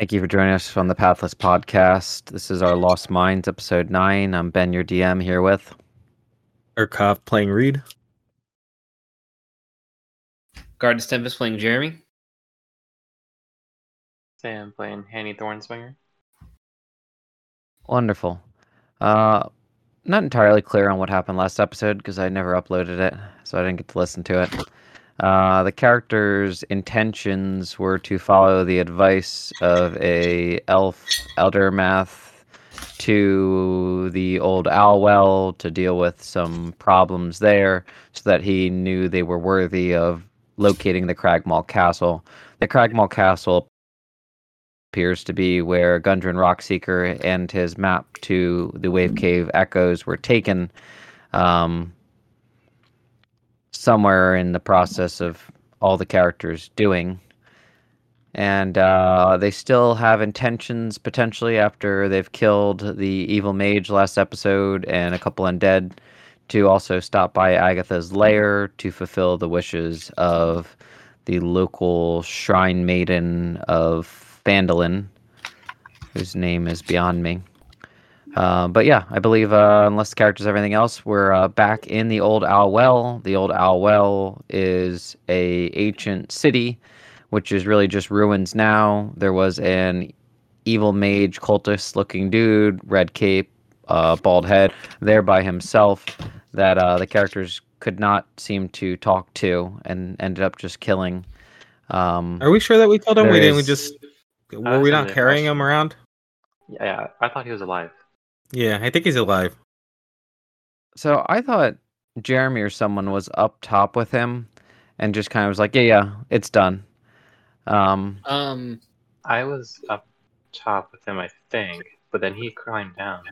Thank you for joining us on the Pathless Podcast. This is our Lost Minds episode nine. I'm Ben, your DM, here with. Urkov playing Reed. Garden Tempest playing Jeremy. Sam playing Hanny Thornswinger. Wonderful. Uh, not entirely clear on what happened last episode because I never uploaded it, so I didn't get to listen to it. Uh, the character's intentions were to follow the advice of a elf elder math to the old Owl Well to deal with some problems there, so that he knew they were worthy of locating the Cragmaw Castle. The Cragmaw Castle appears to be where Gundren Rockseeker and his map to the Wave Cave Echoes were taken. Um, somewhere in the process of all the characters doing. And uh, they still have intentions potentially after they've killed the evil mage last episode and a couple undead to also stop by Agatha's lair to fulfill the wishes of the local shrine maiden of Phandalin, whose name is beyond me. Uh, but yeah, I believe uh, unless the characters everything else, we're uh, back in the old Owl Well. The old Owl Well is a ancient city, which is really just ruins now. There was an evil mage cultist looking dude, red cape, uh, bald head, there by himself that uh, the characters could not seem to talk to and ended up just killing. Um, Are we sure that we killed him? We didn't. We just were we not the carrying him around? Yeah, yeah, I thought he was alive. Yeah, I think he's alive. So I thought Jeremy or someone was up top with him and just kind of was like, yeah, yeah, it's done. Um, Um, I was up top with him, I think, but then he climbed down.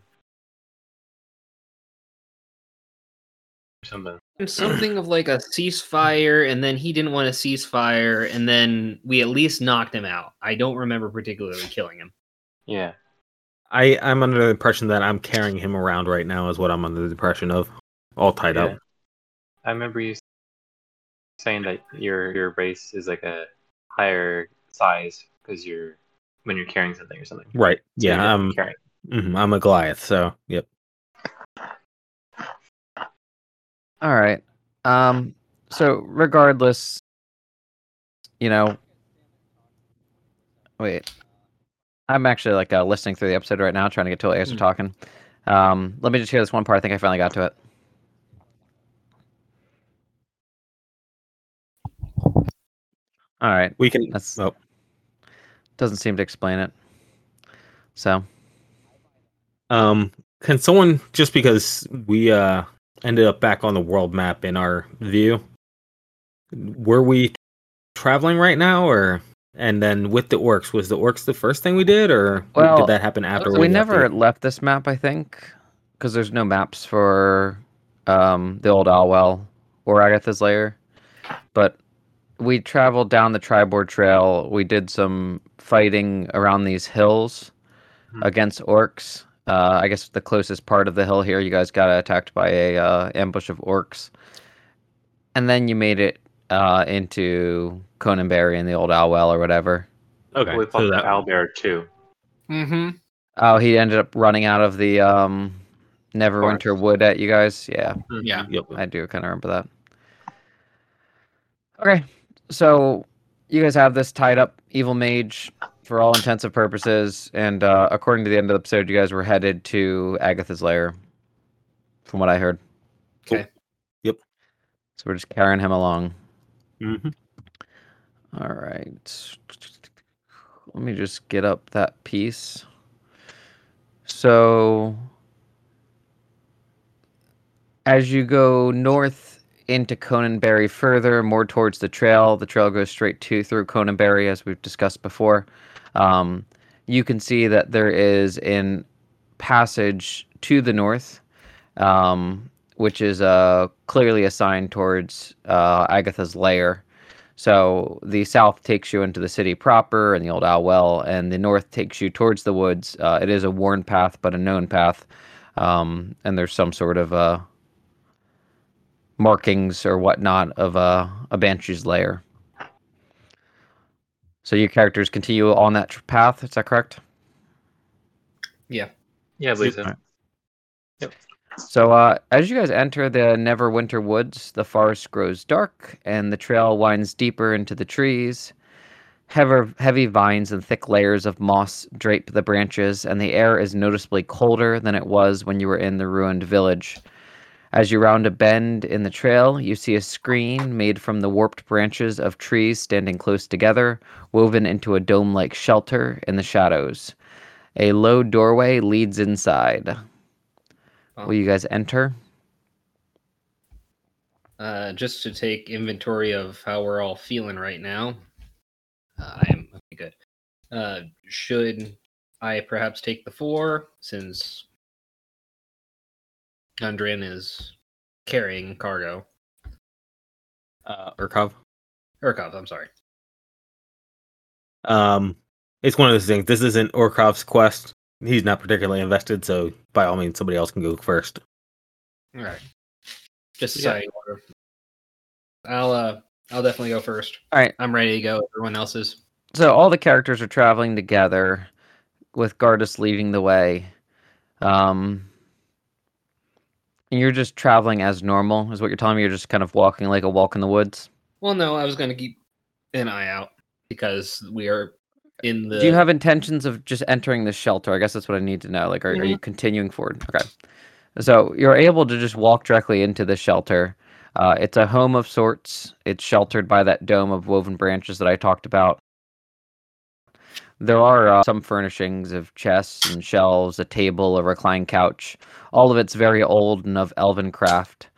Something. something of like a ceasefire, and then he didn't want a ceasefire, and then we at least knocked him out. I don't remember particularly killing him. Yeah. I I'm under the impression that I'm carrying him around right now. Is what I'm under the impression of, all tied yeah. up. I remember you saying that your your race is like a higher size because you're when you're carrying something or something. Right. you're Yeah. I'm. carrying. mhm, I'm a Goliath. So yep. all right. Um, so regardless, you know, wait, I'm actually like uh, listening through the episode right now, trying to get to what you guys are talking. Um, let me just hear this one part. I think I finally got to it. All right. We can. That's Oh, doesn't seem to explain it. So um, can someone just because we uh ended up back on the world map in our view, were we traveling right now or? And then with the orcs, was the orcs the first thing we did, or Well, did that happen after we never it? left this map, I think, because there's no maps for um, the old Owl Well or Agatha's lair. But we traveled down the Triboar Trail. We did some fighting around these hills Hmm. against orcs. Uh, I guess the closest part of the hill here, you guys got attacked by a uh, ambush of orcs, and then you made it uh, into Conyberry and the old Owl Well or whatever. Okay, we so fought that, Owlbear too. Mm-hmm. Oh, he ended up running out of the um, Neverwinter Wood at you guys. Yeah, Yeah. Yep. I do kind of remember that. Okay, so you guys have this tied up evil mage for all intents and purposes, and uh, according to the end of the episode, you guys were headed to Agatha's lair, from what I heard. Okay. Yep. So we're just carrying him along. Mhm. All right. Let me just get up that piece. So, as you go north into Conyberry further, more towards the trail, the trail goes straight to through Conyberry, as we've discussed before. Um, you can see that there is an passage to the north, um, which is uh, clearly assigned towards uh, Agatha's lair. So the south takes you into the city proper and the old Owl Well, and the north takes you towards the woods. Uh, it is a worn path, but a known path, um, and there's some sort of uh, markings or whatnot of a, a banshee's lair. So your characters continue on that tr- path. Is that correct? Yeah. Yeah, I believe so. Alright. So, uh, as you guys enter the Neverwinter Woods, the forest grows dark and the trail winds deeper into the trees. Heavy, heavy vines and thick layers of moss drape the branches, and the air is noticeably colder than it was when you were in the ruined village. As you round a bend in the trail, you see a screen made from the warped branches of trees standing close together, woven into a dome like shelter in the shadows. A low doorway leads inside. Will you guys enter? Uh, just to take inventory of how we're all feeling right now. Uh, I am okay, good. Uh, should I perhaps take the four since Undrin is carrying cargo? Uh, Urkov. Urkov, I'm sorry. Um, it's one of those things. This isn't Urkov's quest. He's not particularly invested, so by all means, somebody else can go first. All right. Just Yeah. deciding order. I'll uh, I'll definitely go first. All right. I'm ready to go. Everyone else is. So all the characters are traveling together, with Gardas leading the way. Um, and you're just traveling as normal, is what you're telling me. You're just kind of walking like a walk in the woods. Well, no, I was going to keep an eye out because we are in the. Do you have intentions of just entering the shelter? I guess that's what I need to know. Like, are, are you continuing forward? Okay. So you're able to just walk directly into the shelter. Uh, it's a home of sorts. It's sheltered by that dome of woven branches that I talked about. There are uh, some furnishings of chests and shelves, a table, a reclined couch. All of it's very old and of elven craft.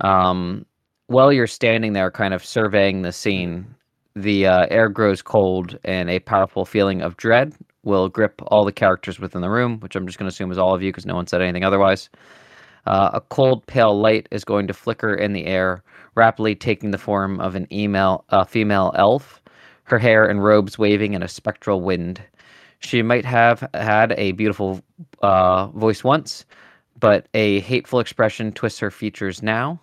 Um, while you're standing there, kind of surveying the scene, the uh, air grows cold and a powerful feeling of dread will grip all the characters within the room, which I'm just going to assume is all of you because no one said anything otherwise. Uh, a cold, pale light is going to flicker in the air, rapidly taking the form of an email, female elf, her hair and robes waving in a spectral wind. She might have had a beautiful uh, voice once, but a hateful expression twists her features now.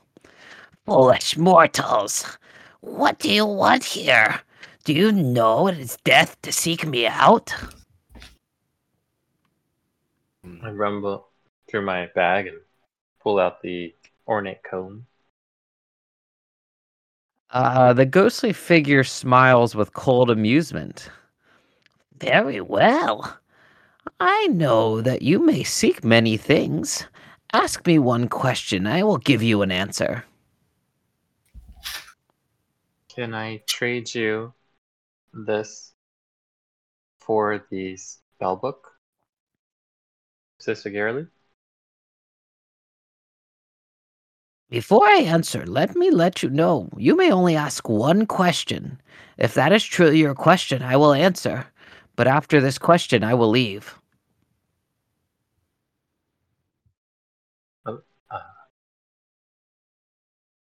Foolish mortals! What do you want here? Do you know it is death to seek me out? I rumble through my bag and pull out the ornate comb. Uh, the ghostly figure smiles with cold amusement. Very well. I know that you may seek many things. Ask me one question, I will give you an answer. Can I trade you this for the spell book, Sister Garaele? Before I answer, let me let you know you may only ask one question. If that is truly your question, I will answer. But after this question, I will leave.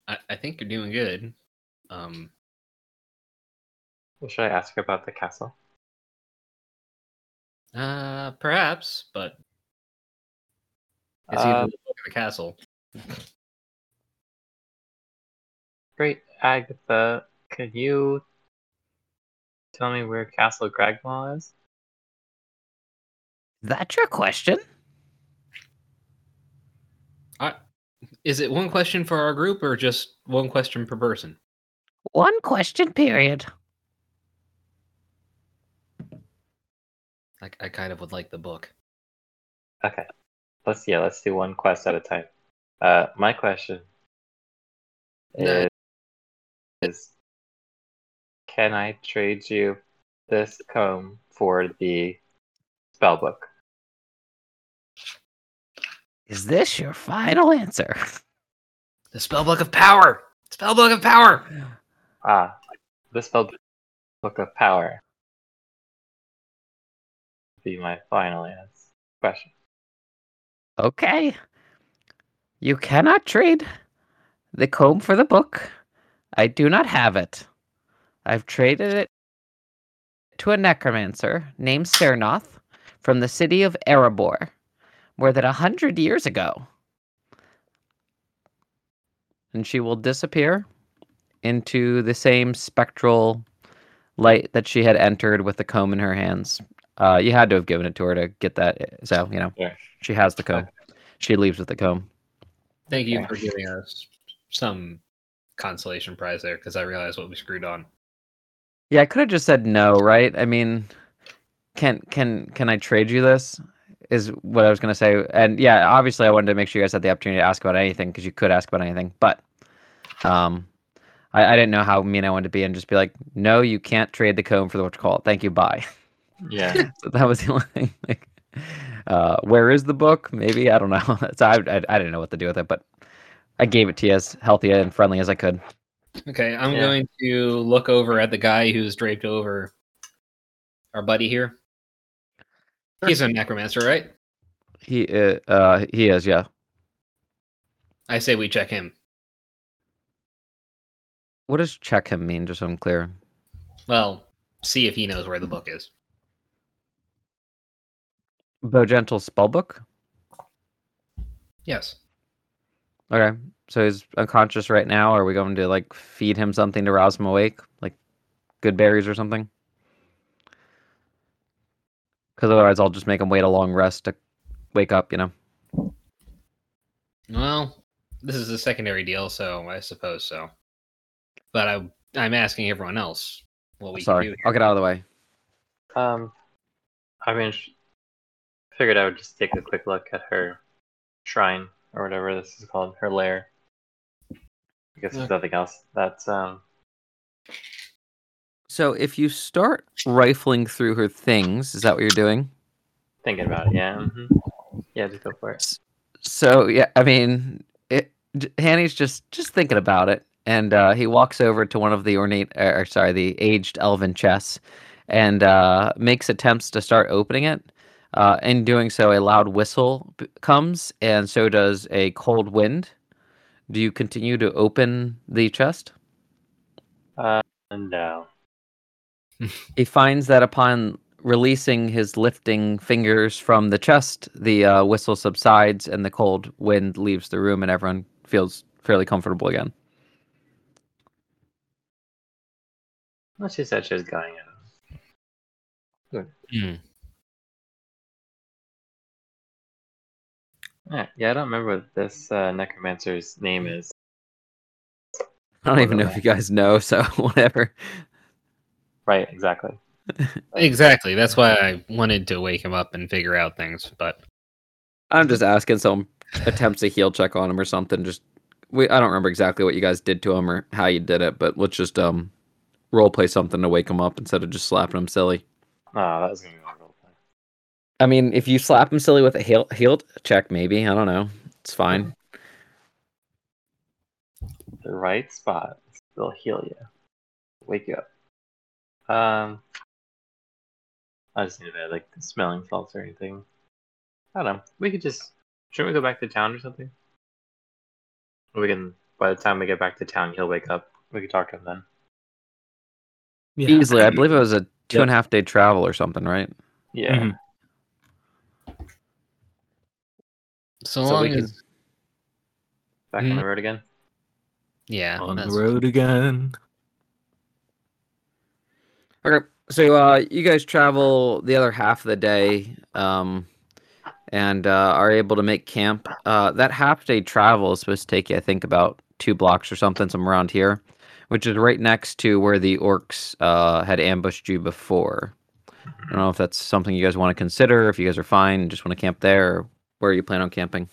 I, I think you're doing good. Um, Well, should I ask about the castle? uh, perhaps, but it's Uh, either the the castle. Great, Agatha. Can you tell me where Castle Cragmaw is? Is that your question? Is it one question for our group or just one question per person? One question, period. I, I kind of would like the book. Okay, let's yeah, let's do one quest at a time. Uh, my question No. is, is can I trade you this comb for the spell book? Is this your final answer? The spell book of power. Spell book of power. Ah, the spell book of power. Be my final answer. Question. Okay. You cannot trade the comb for the book. I do not have it. I've traded it to a necromancer named Tsernoth from the city of Iriaebor more than a hundred years ago. And she will disappear into the same spectral light that she had entered with the comb in her hands. Uh, you had to have given it to her to get that. So you know, Yeah. she has the comb. She leaves with the comb. Thank you Okay. for giving us some consolation prize there, because I realized what we screwed on. Yeah, I could have just said no, right? I mean, can can can I trade you this? Is what I was gonna say. And yeah, obviously, I wanted to make sure you guys had the opportunity to ask about anything because you could ask about anything. But um, I, I didn't know how mean I wanted to be and just be like, no, you can't trade the comb for the what you call it. Thank you, bye. Yeah. so that was the only thing. Like, uh, where is the book? Maybe I don't know. so I, I I didn't know what to do with it, but I gave it to you as healthy and friendly as I could. Okay, I'm Yeah. going to look over at the guy who's draped over our buddy here. He's a necromancer, right? He uh, uh he is yeah. I say we check him. What does check him mean? Just so I'm clear. Well, see if he knows where the book is. Bowgentle spellbook. Yes. Okay. So he's unconscious right now. Are we going to like feed him something to rouse him awake? Like good berries or something? Because otherwise I'll just make him wait a long rest to wake up, you know? Well, this is a secondary deal, so I suppose so. But I, I'm asking everyone else what we Sorry. can do. I'll get out of the way. Um, I mean, sh- figured I would just take a quick look at her shrine or whatever this is called, her lair. I guess there's nothing else. That's um, So if you start rifling through her things, is that what you're doing? thinking about it. Yeah. hmm Yeah, just go for it. So yeah, I mean, it, Hanny's just just thinking about it, and uh, he walks over to one of the ornate, or sorry, the aged elven chests, and uh, makes attempts to start opening it. Uh, in doing so, a loud whistle b- comes, and so does a cold wind. Do you continue to open the chest? Uh, no. He finds that upon releasing his lifting fingers from the chest, the uh, whistle subsides and the cold wind leaves the room, and everyone feels fairly comfortable again. Well, she said she was going out. Hmm. Yeah, yeah, I don't remember what this uh, necromancer's name is. I don't even know if you guys know, so whatever. Right, exactly. Exactly. That's why I wanted to wake him up and figure out things. But I'm just asking some attempts to heal check on him or something. Just we I don't remember exactly what you guys did to him or how you did it, but let's just um role play something to wake him up instead of just slapping him silly. Oh, that was gonna be my role play. I mean, if you slap him silly with a heal healed check, maybe I don't know. It's fine. The right spot. They'll heal you. Wake you up. Um, I just need to like smelling salts or anything. I don't know. We could just shouldn't we go back to town or something? We can. By the time we get back to town, he'll wake up. We could talk to him then. Yeah. Easily, I believe it was a two and a half day travel or something, right? Yeah. Mhm. So, So long we can- as Back on Mhm. the road again. yeah, On the that's- road again. Okay, so uh, you guys travel the other half of the day, um, and uh, are able to make camp. Uh, that half day travel is supposed to take you, I think, about two blocks or something, somewhere around here, which is right next to where the orcs uh, had ambushed you before. I don't know if that's something you guys want to consider. If you guys are fine, just want to camp there, or where you plan on camping.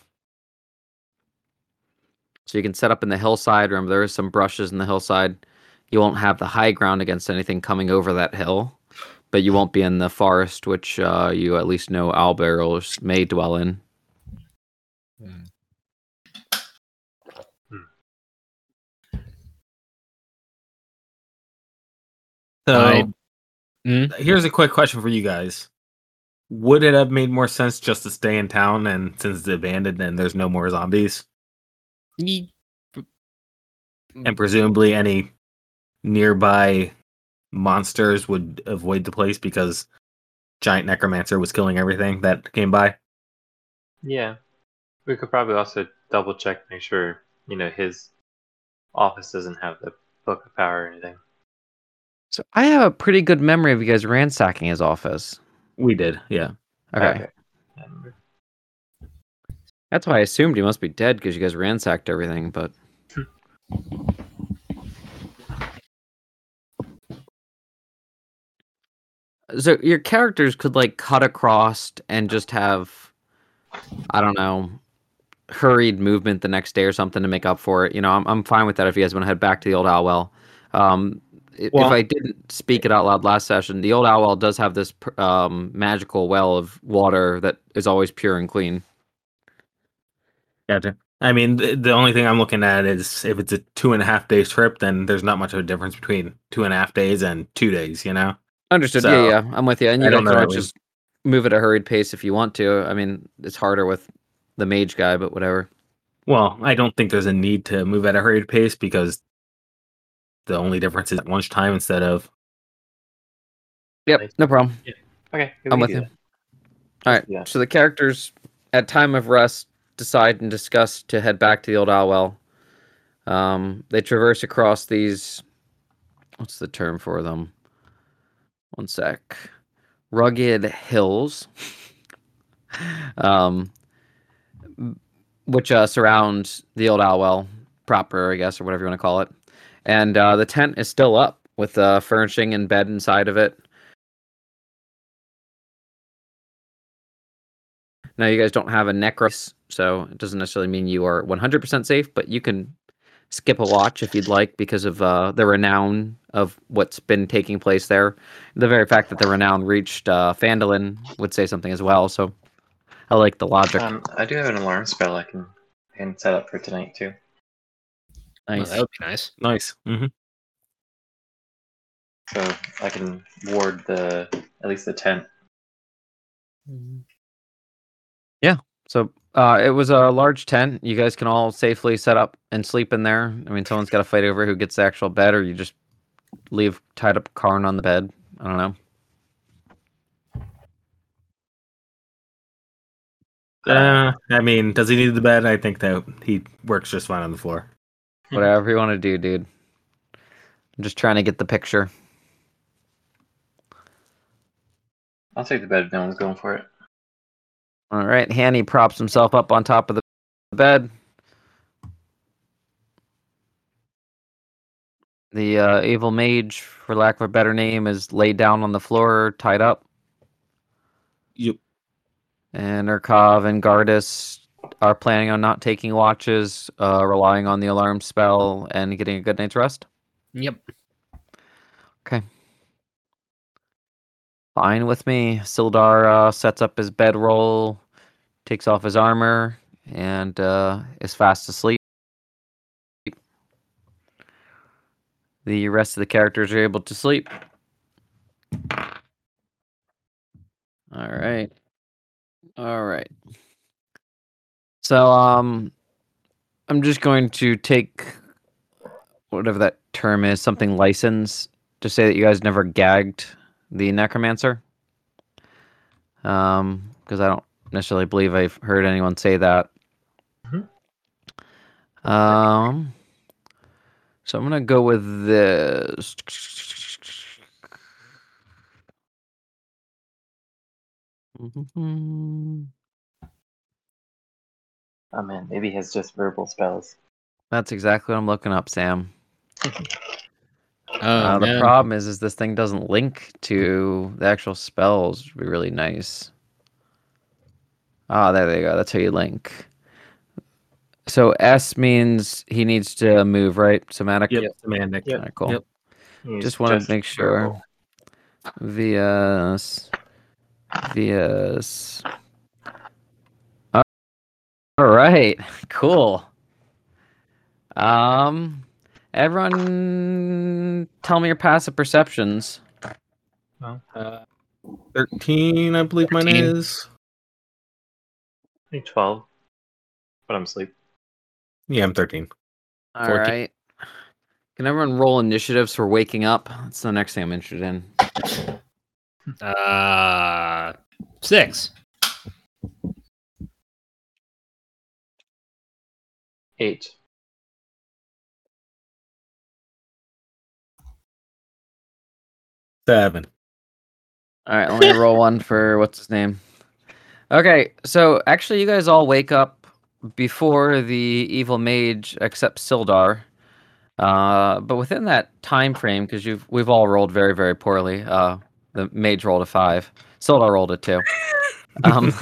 So you can set up in the hillside. Remember, there is some brushes in the hillside you won't have the high ground against anything coming over that hill, but you won't be in the forest, which uh, you at least know owlbearers may dwell in. So I- Hmm? here's a quick question for you guys. Would it have made more sense just to stay in town and since it's abandoned and there's no more zombies? Ye- mm. And presumably any nearby monsters would avoid the place because giant necromancer was killing everything that came by. Yeah. We could probably also double check, make sure, you know, his office doesn't have the book of power or anything. So I have a pretty good memory of you guys ransacking his office. We did, yeah. Okay. Remember. That's why I assumed he must be dead because you guys ransacked everything, but So your characters could like cut across and just have I don't know, hurried movement the next day or something to make up for it. You know, I'm I'm fine with that if you guys want to head back to the old Owlwell. Um Well- if I didn't speak it out loud last session, the old owl does have this um, magical well of water that is always pure and clean. Gotcha. I mean, the, the only thing I'm looking at is if it's a two and a half day trip, then there's not much of a difference between two and a half days and two days, you know? Understood. So, yeah, yeah, I'm with you. And you guys don't know we- just move at a hurried pace if you want to. I mean, it's harder with the mage guy, but whatever. Well, I don't think there's a need to move at a hurried pace because the only difference is at lunchtime instead of. Yep, no problem. Okay, I'm with you. that. All right. Yeah. So the characters at time of rest decide and discuss to head back to the old Owlwell. Um, they traverse across these. What's the term for them? One sec. Rugged hills. um, which uh, surround the old Owlwell proper, I guess, or whatever you want to call it. And uh, the tent is still up with uh, furnishing and bed inside of it. Now, you guys don't have a necros, so it doesn't necessarily mean you are 100% safe, but you can skip a watch if you'd like because of uh, the renown of what's been taking place there. The very fact that the renown reached uh, Phandalin would say something as well, so I like the logic. Um, I do have an alarm spell I can, I can set up for tonight too. Oh, nice. that would be nice. Nice. Mm-hmm. So I can ward the at least the tent. Yeah. So uh, it was a large tent. You guys can all safely set up and sleep in there. I mean, someone's got to fight over who gets the actual bed, or you just leave tied up Karn on the bed. I don't know. Uh, I mean, does he need the bed? I think that he works just fine on the floor. Whatever you want to do, dude. I'm just trying to get the picture. I'll take the bed if no one's going for it. All right, Hanny props himself up on top of the bed. The uh, evil mage, for lack of a better name, is laid down on the floor, tied up. Yep. And Urkov and Gardus are planning on not taking watches, uh, relying on the alarm spell, and getting a good night's rest. Yep. Okay. Fine with me. Sildar uh, sets up his bedroll, takes off his armor, and uh, is fast asleep. The rest of the characters are able to sleep. All right. All right. So um I'm just going to take whatever that term is, something license, to say that you guys never gagged the necromancer. Um, because I don't necessarily believe I've heard anyone say that. Mhm. Um, so I'm gonna go with this. Oh man, maybe he has just verbal spells. That's exactly what I'm looking up, Sam. Oh, uh, the no. problem is, is this thing doesn't link to the actual spells. Would be really nice. Ah, there they go. That's how you link. So S means he needs to move, right? Somatic. Yep. Semantic. Yep. Alright, cool. Yep. Just wanted to make sure. verbal. VS. VS. All right. Cool. Um, everyone, tell me your passive perceptions. Uh, 13, I believe mine is. I think twelve, but I'm asleep. Yeah, I'm 13. All 14. right. Can everyone roll initiatives for waking up? That's the next thing I'm interested in. Uh, six. Eight. Seven. All right, let me roll one for what's his name. Okay, so actually, you guys all wake up before the evil mage, except Sildar. Uh, but within that time frame, because you've we've all rolled very very poorly. Uh, the mage rolled a five. Sildar rolled a two. Um,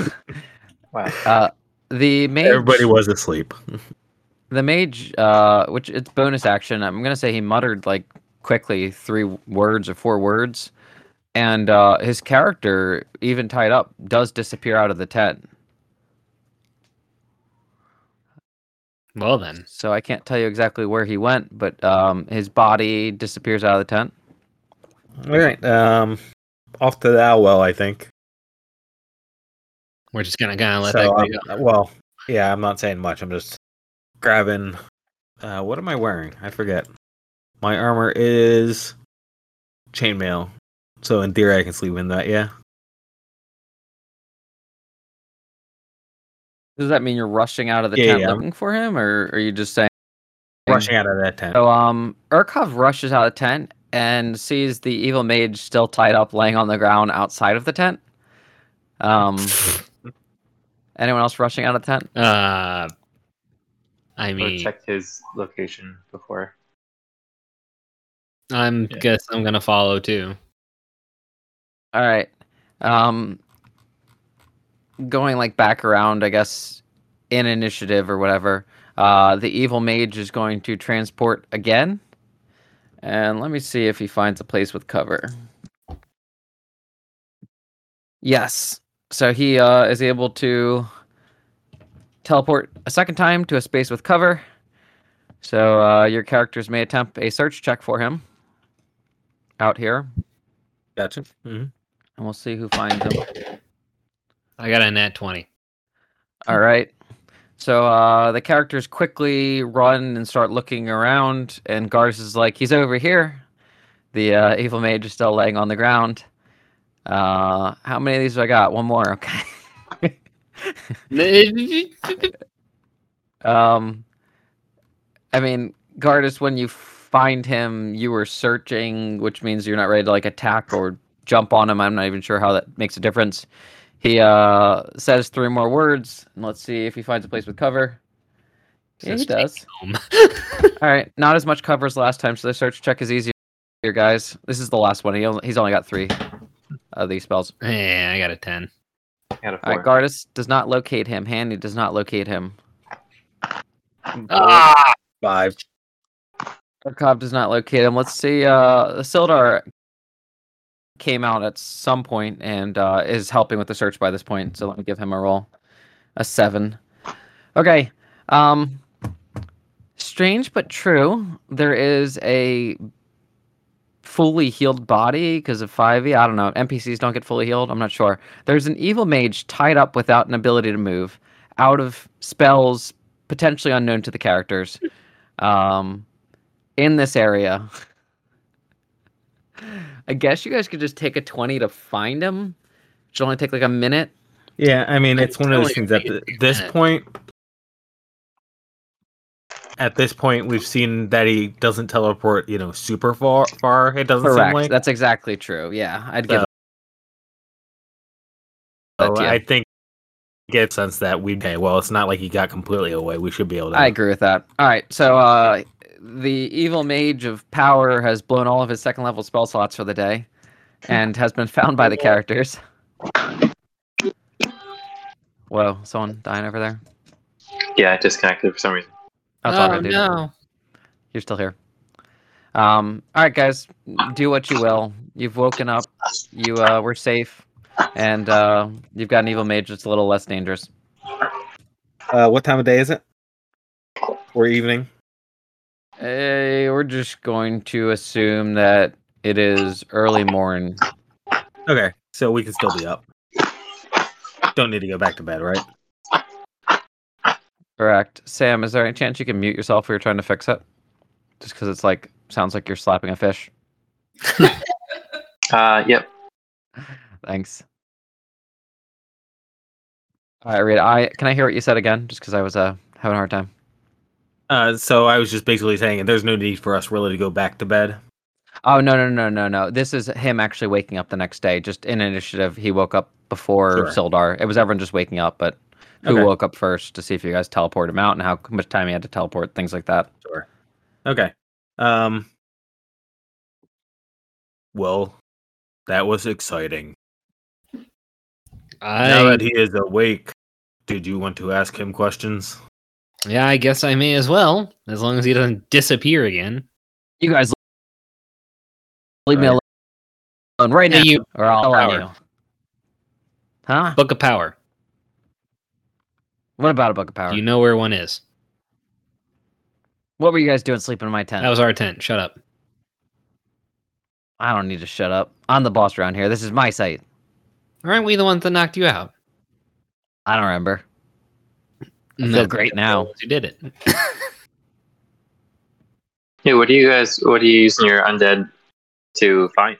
Wow. uh, the mage. Everybody was asleep. The mage, uh, which it's bonus action. I'm gonna say he muttered like quickly three words or four words, and uh, his character, even tied up, does disappear out of the tent. Well then, So I can't tell you exactly where he went, but um, his body disappears out of the tent. All right. Um, off to the Owl Well, I think. we're just gonna kind of let so, that um, go. well, yeah, I'm not saying much. I'm just grabbing. Uh, what am I wearing? I forget. My armor is chainmail, so in theory I can sleep in that. Yeah. Does that mean you're rushing out of the Yeah, tent yeah. looking for him, or are you just saying? Rushing out of that tent. So um, Urkov rushes out of the tent and sees the evil mage still tied up, laying on the ground outside of the tent. Um, anyone else rushing out of the tent? Uh, I Or mean, checked his location before. I'm Yeah. guess I'm gonna follow too. All right. Um, going like back around, I guess, in initiative or whatever. Uh, the evil mage is going to transport again, and let me see if he finds a place with cover. Yes. So he uh, is able to teleport a second time to a space with cover. So uh, your characters may attempt a search check for him out here, Gotcha. hmm and we'll see who finds him. I got a nat twenty. All right. So uh, the characters quickly run and start looking around, and Garz is like, "He's over here." The uh, evil mage is still laying on the ground. Uh, how many of these do I got? One more. Okay. um, I mean, Gardas, when you find him, you were searching, which means you're not ready to like attack or jump on him. I'm not even sure how that makes a difference. He uh, says three more words, and let's see if he finds a place with cover. Yeah, he does. All right, not as much cover as last time, so the search check is easier, guys. This is the last one. He only, he's only got three of these spells. yeah, I got a ten. Out of four. right, Gardas does not locate him. Handy does not locate him. Ah! Five. Cobb does not locate him. Let's see. Uh, Sildar came out at some point and uh, is helping with the search by this point. So let me give him a roll. A seven. Okay. Um, strange but true. There is a fully healed body because of 5e. I don't know. NPCs don't get fully healed. I'm not sure. There's an evil mage tied up without an ability to move, out of spells potentially unknown to the characters. Um, in this area. I guess you guys could just take a 20 to find him. It should only take like a minute. Yeah, I mean, it's one of those things at this minute. point. At this point, we've seen that he doesn't teleport, you know, super far. Far it doesn't Correct. seem like. That's exactly true. Yeah, I'd give So- that So. I think get sense that we. Okay, well, it's not like he got completely away. We should be able to. I agree with that. All right, so uh, the evil mage of power has blown all of his second level spell slots for the day, and has been found by the characters. Whoa! Someone dying over there. Yeah, it disconnected for some reason. That's all oh right, dude. no! You're still here. Um, all right, guys, do what you will. You've woken up. You uh, were safe, and uh, you've got an evil mage that's a little less dangerous. Uh, what time of day is it? Or evening? Hey, we're just going to assume that it is early morn. Okay, so we can still be up. Don't need to go back to bed, right? Correct. Sam, is there any chance you can mute yourself if you're trying to fix it? Just because it's like sounds like you're slapping a fish. Uh, yep. Thanks. All right, Rita. I can I hear what you said again? Just because I was uh having a hard time. Uh, so I was just basically saying there's no need for us really to go back to bed. Oh no no no no no! This is him actually waking up the next day. Just in initiative, he woke up before Sure. Sildar. It was everyone just waking up, but who Okay. woke up first to see if you guys teleport him out and how much time he had to teleport, things like that. Sure. Okay. Um. Well, that was exciting. Now I that he is awake, did you want to ask him questions? yeah, I guess I may as well, as long as he doesn't disappear again. You guys leave me Alright. alone right now, you or I'll tell on Power. you. Huh? Book of Power. What about a book of power? Do you know where one is? what were you guys doing sleeping in my tent? That was our tent. Shut up. I don't need to shut up. I'm the boss around here. This is my site. Aren't we the ones that knocked you out? I don't remember. I feel great now. You did it. Yeah, what do you guys? What are you using your undead to find?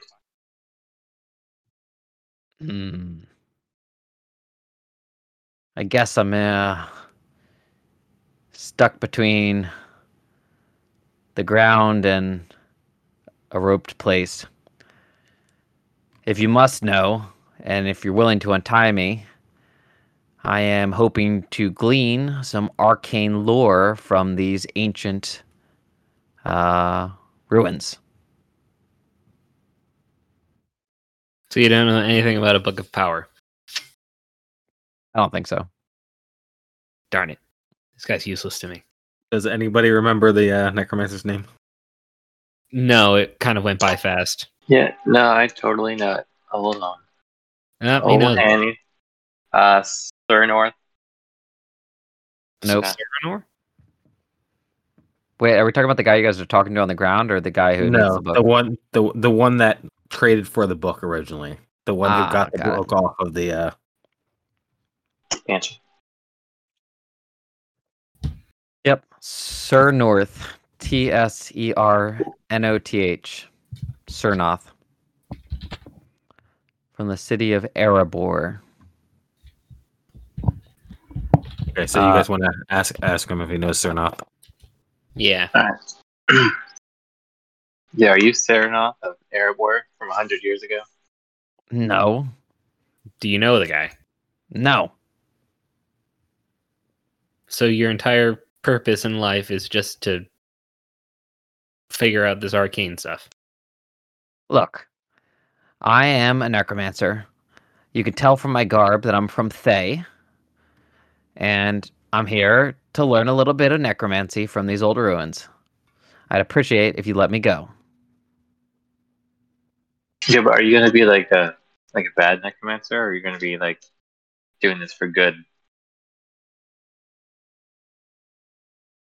Hmm. I guess I'm uh, stuck between the ground and a roped place. If you must know, and if you're willing to untie me, I am hoping to glean some arcane lore from these ancient uh, ruins. So you don't know anything about a Book of Power. I don't think so. Darn it. This guy's useless to me. Does anybody remember the uh, necromancer's name? No, it kind of went by fast. Yeah, no, I totally know it. Hold on. Uh, he Oh, knows. Annie. Uh, Sir North. Nope. Serenor? Wait, are we talking about the guy you guys are talking to on the ground, or the guy who needs No, the book? the one the the one that traded for the book originally. The one Ah, who got the got it. book off of the uh Expansion. Yep. Sir North. T S E R N O T H. Tsernoth. From the city of Iriaebor. Okay, so you Uh, guys want to ask ask him if he knows or not. Yeah. Alright. yeah, are you Serenoth of Iriaebor from 100 years ago? No. Do you know the guy? No. So your entire purpose in life is just to figure out this arcane stuff. Look. I am a necromancer. You can tell from my garb that I'm from Thay. And I'm here to learn a little bit of necromancy from these old ruins. I'd appreciate if you let me go. Yeah, but are you gonna be like a like a bad necromancer, or are you gonna be like doing this for good?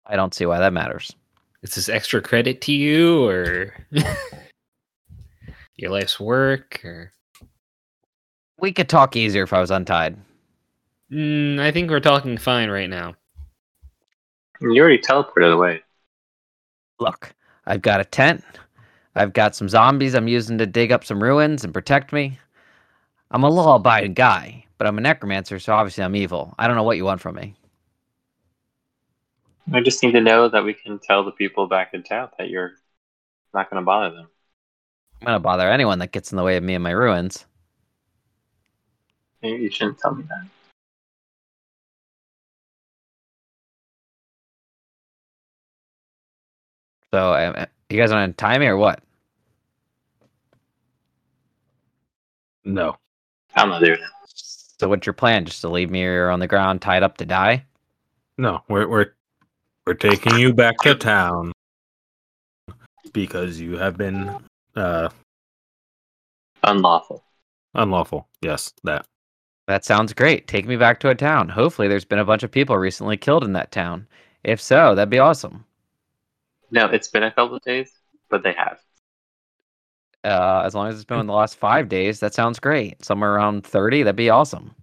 I don't see why that matters. Is this extra credit to you or your life's work or We could talk easier if I was untied. mm, I think we're talking fine right now. You already teleported away. Look, I've got a tent. I've got some zombies I'm using to dig up some ruins and protect me. I'm a law abiding guy, but I'm a necromancer, so obviously I'm evil. I don't know what you want from me. I just need to know that we can tell the people back in town that you're not gonna bother them. I'm gonna bother anyone that gets in the way of me and my ruins. Maybe you shouldn't tell me that. So, uh, you guys want to untie me or what? No. I'm not doing it. So, what's your plan? Just to leave me here on the ground, tied up to die? No, we're we're we're taking you back to town because you have been uh Unlawful. unlawful. Yes, that. That sounds great. Take me back to a town. Hopefully, there's been a bunch of people recently killed in that town. If so, that'd be awesome. No, it's been a couple of days, but they have. Uh, as long as it's been in the last five days, that sounds great. Somewhere around 30, that'd be awesome.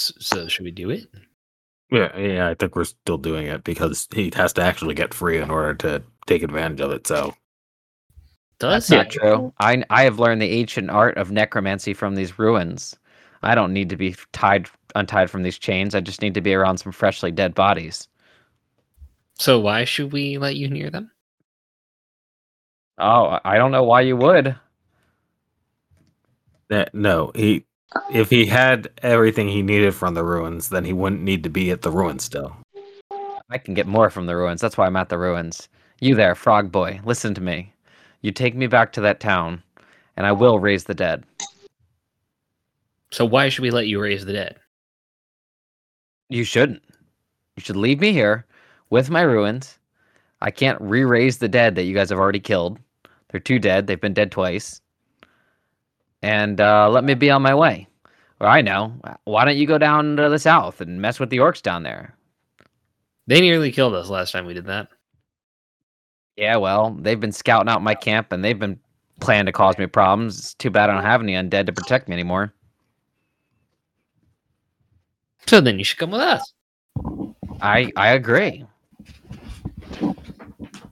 So should we do it? Yeah, yeah, I think we're still doing it because he has to actually get free in order to take advantage of it. So Does That's not true. I I have learned the ancient art of necromancy from these ruins. I don't need to be tied untied from these chains. I just need to be around some freshly dead bodies. So why should we let you near them? Oh, I- I don't know why you would. That no, he if he had everything he needed from the ruins, then he wouldn't need to be at the ruins still. I can get more from the ruins. That's why I'm at the ruins. You there, frog boy, listen to me. You take me back to that town, and I will raise the dead. So why should we let you raise the dead? You shouldn't. You should leave me here with my ruins. I can't re raise the dead that you guys have already killed. They're too dead. They've been dead twice. And uh, let me be on my way. Or I know. Why don't you go down to the south and mess with the orcs down there? They nearly killed us last time we did that. Yeah, well, they've been scouting out my camp and they've been planning to cause me problems. It's too bad I don't have any undead to protect me anymore. So then you should come with us. I I agree.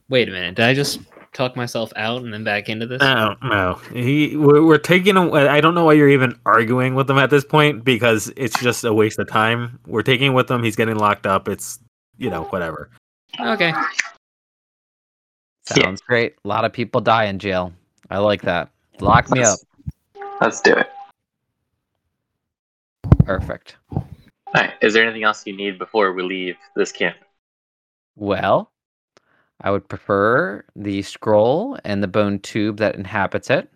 Wait a minute. Did I just talk myself out and then back into this? No, no. He we're, we're taking. a- I don't know why you're even arguing with him at this point because it's just a waste of time. We're taking with him. He's getting locked up. It's you know whatever. Okay. Yeah. Sounds great. A lot of people die in jail. I like that. Lock me up. Let's- Let's do it. Perfect. All right. Is there anything else you need before we leave this camp? Well, I would prefer the scroll and the bone tube that inhabits it.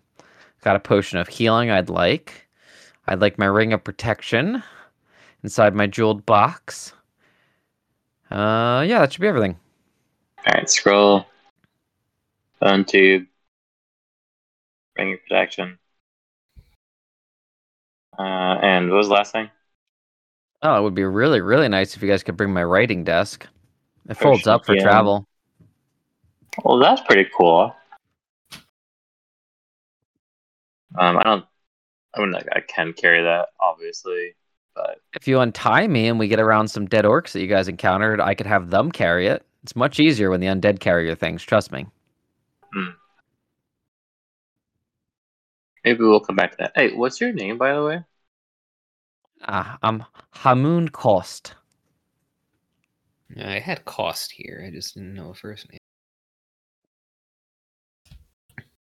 Got a potion of healing I'd like. I'd like my ring of protection inside my jeweled box. Uh, yeah, that should be everything. All right. Scroll. Bone tube. Ring of protection. Uh, and what was the last thing? Oh, it would be really, really nice if you guys could bring my writing desk. It folds up for healing. travel. Well, that's pretty cool. Um, I don't. I mean, like, I can carry that, obviously, but If you untie me and we get around some dead orcs that you guys encountered, I could have them carry it. It's much easier when the undead carry your things, trust me. Hmm. maybe we'll come back to that. Hey, what's your name, by the way? Ah, I'm Hamun Kost. I had Kost here. I just didn't know a first name.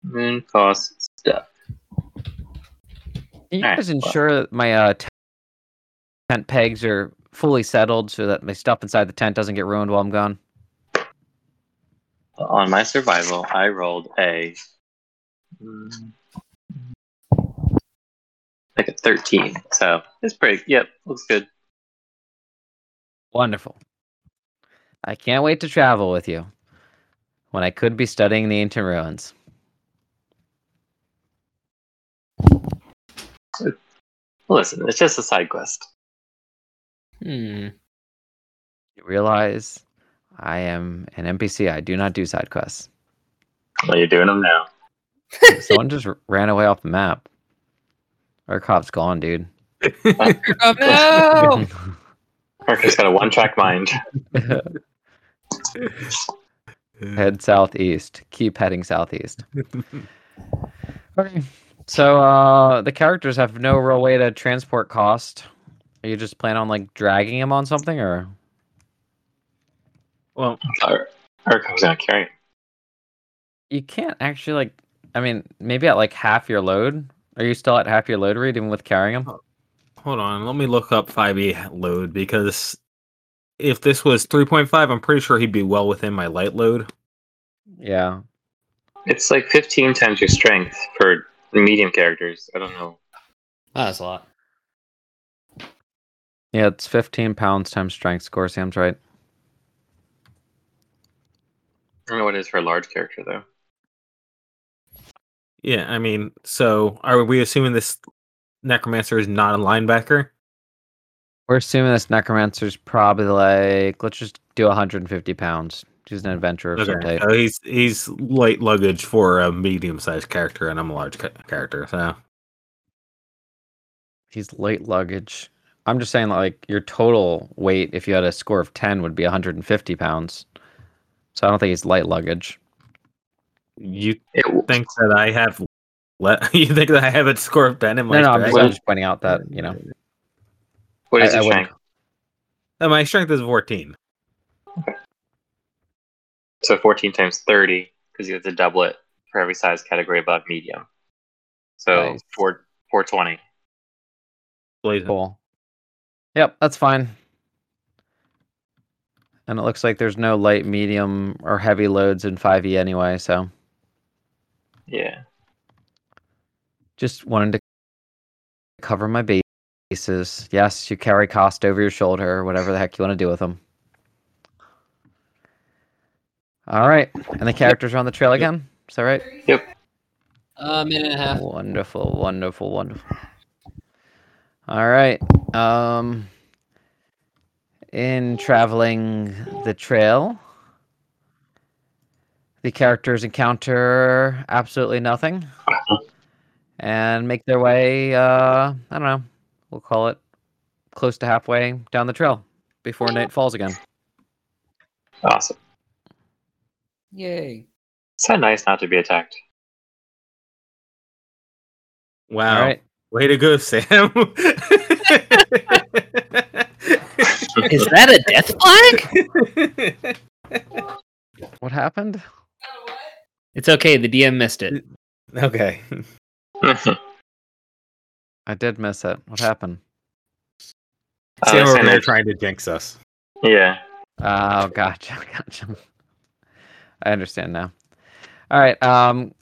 Moon cost stuff. Can you Alright, guys well- ensure that my uh, tent pegs are fully settled so that my stuff inside the tent doesn't get ruined while I'm gone? On my survival, I rolled a like a thirteen. So it's pretty. Yep, looks good. Wonderful. I can't wait to travel with you when I could be studying the ancient ruins. Listen, it's just a side quest. Hmm. You realize I am an NPC. I do not do side quests. Well, you're doing them now. Someone just ran away off the map. Our cop's gone, dude. Oh no! Parker's got a one-track mind. Head southeast. Keep heading southeast. Okay. So uh the characters have no real way to transport Kost. Are you just plan on like dragging him on something or Well, Or, or comes gonna carry. you can't actually like I mean, maybe at like half your load. Are you still at half your load rate even with carrying him? hold on. Let me look up 5e load because if this was 3.5, I'm pretty sure he'd be well within my light load. Yeah. It's like 15 times your strength for medium characters. I don't know. Oh, that's a lot. Yeah, it's 15 pounds times strength score. Sam's right. I don't know what it is for a large character though. Yeah, I mean, so are we assuming this necromancer is not a linebacker? We're assuming this necromancer's probably like let's just do 150 pounds. She's an adventurer of some type. so he's he's light luggage for a medium-sized character, and I'm a large ca- character. So He's light luggage. I'm just saying, like, your total weight, if you had a score of 10, would be 150 pounds. So I don't think he's light luggage. you think that I have le- you think that I have a score of ten in my No, no, I'm just, strength? I'm just pointing out that, you know. what is I- I your wouldn't- strength? Uh, my strength is 14. So 14 times 30, because you have to double it for every size category above medium. So Nice. four 420. Blazing. Cool. Yep, that's fine. And it looks like there's no light, medium, or heavy loads in 5e anyway, so Yeah. just wanted to cover my bases. Yes, you carry Kost over your shoulder, or whatever the heck you want to do with them. All right, and the characters are on the trail again. Is that right? Yep. A minute and a half. Wonderful, wonderful, wonderful. All right. Um in traveling the trail, the characters encounter absolutely nothing and make their way uh I don't know, we'll call it close to halfway down the trail before night falls again. Awesome. Yay. It's So nice not to be attacked. Wow. All right. Way to go, Sam. Is that a death flag? What happened? It's okay. The DM missed it. okay. I did miss it. What happened? Oh, Sam that's over trying to jinx us. yeah. Oh, gotcha, gotcha. I understand now. All right. Um,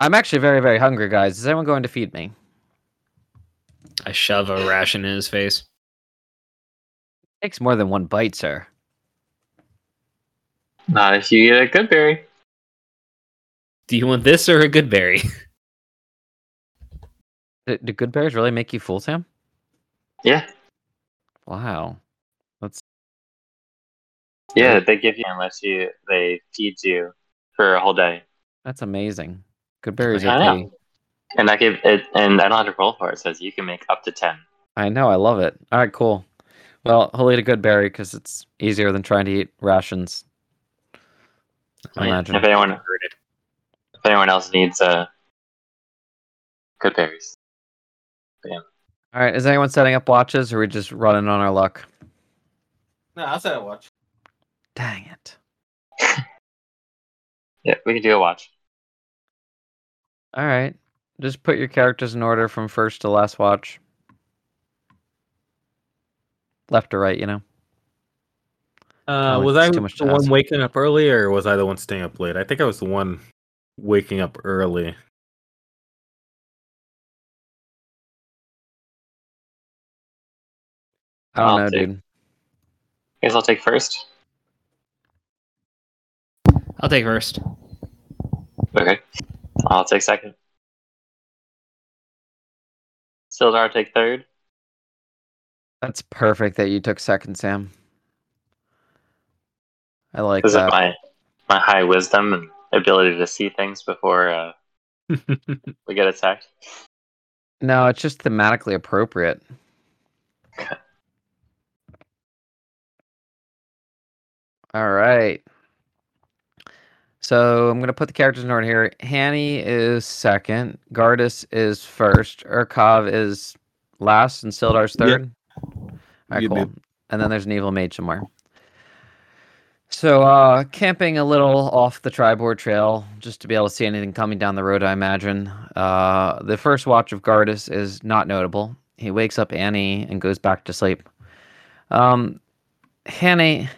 I'm actually very, very hungry, guys. Is anyone going to feed me? I shove a ration in his face. It takes more than one bite, sir. Not if you get a good berry. Do you want this or a good berry? Do, do good berries really make you full, Sam? Yeah. Wow. That's Yeah, they give you unless you they feed you for a whole day. that's amazing. Good berries I are know. pretty. And I give it and I don't have to roll for it. It says you can make up to ten. I know. I love it. All right, cool. Well, he'll eat a good berry because it's easier than trying to eat rations. I Right. imagine. If anyone if anyone else needs uh good berries. Yeah. All right. Is anyone setting up watches, or are we just running on our luck? No, I'll set a watch. Dang it. Yeah, we can do a watch. All right. Just put your characters in order from first to last watch. Left to right, you know. Uh, Oh, was I too much to the one ask. waking up early, or was I the one staying up late? I think I was the one waking up early. I don't I'll know, take- dude. Guess I'll take first. I'll take first. Okay. I'll take second. Sildar take third. That's perfect that you took second, Sam. I like This is that. my my high wisdom and ability to see things before uh, we get attacked. No, it's just thematically appropriate. All right. So I'm gonna put the characters in order here. Hanny is second. Gardas is first. Urkov is last, and Sildar's Yep. third. All right, Yep, cool. yep. And then there's an evil mage somewhere. So, uh, camping a little off the Triboar Trail, just to be able to see anything coming down the road, I imagine. Uh, the first watch of Gardas is not notable. He wakes up Hanny and goes back to sleep. Um, Hanny,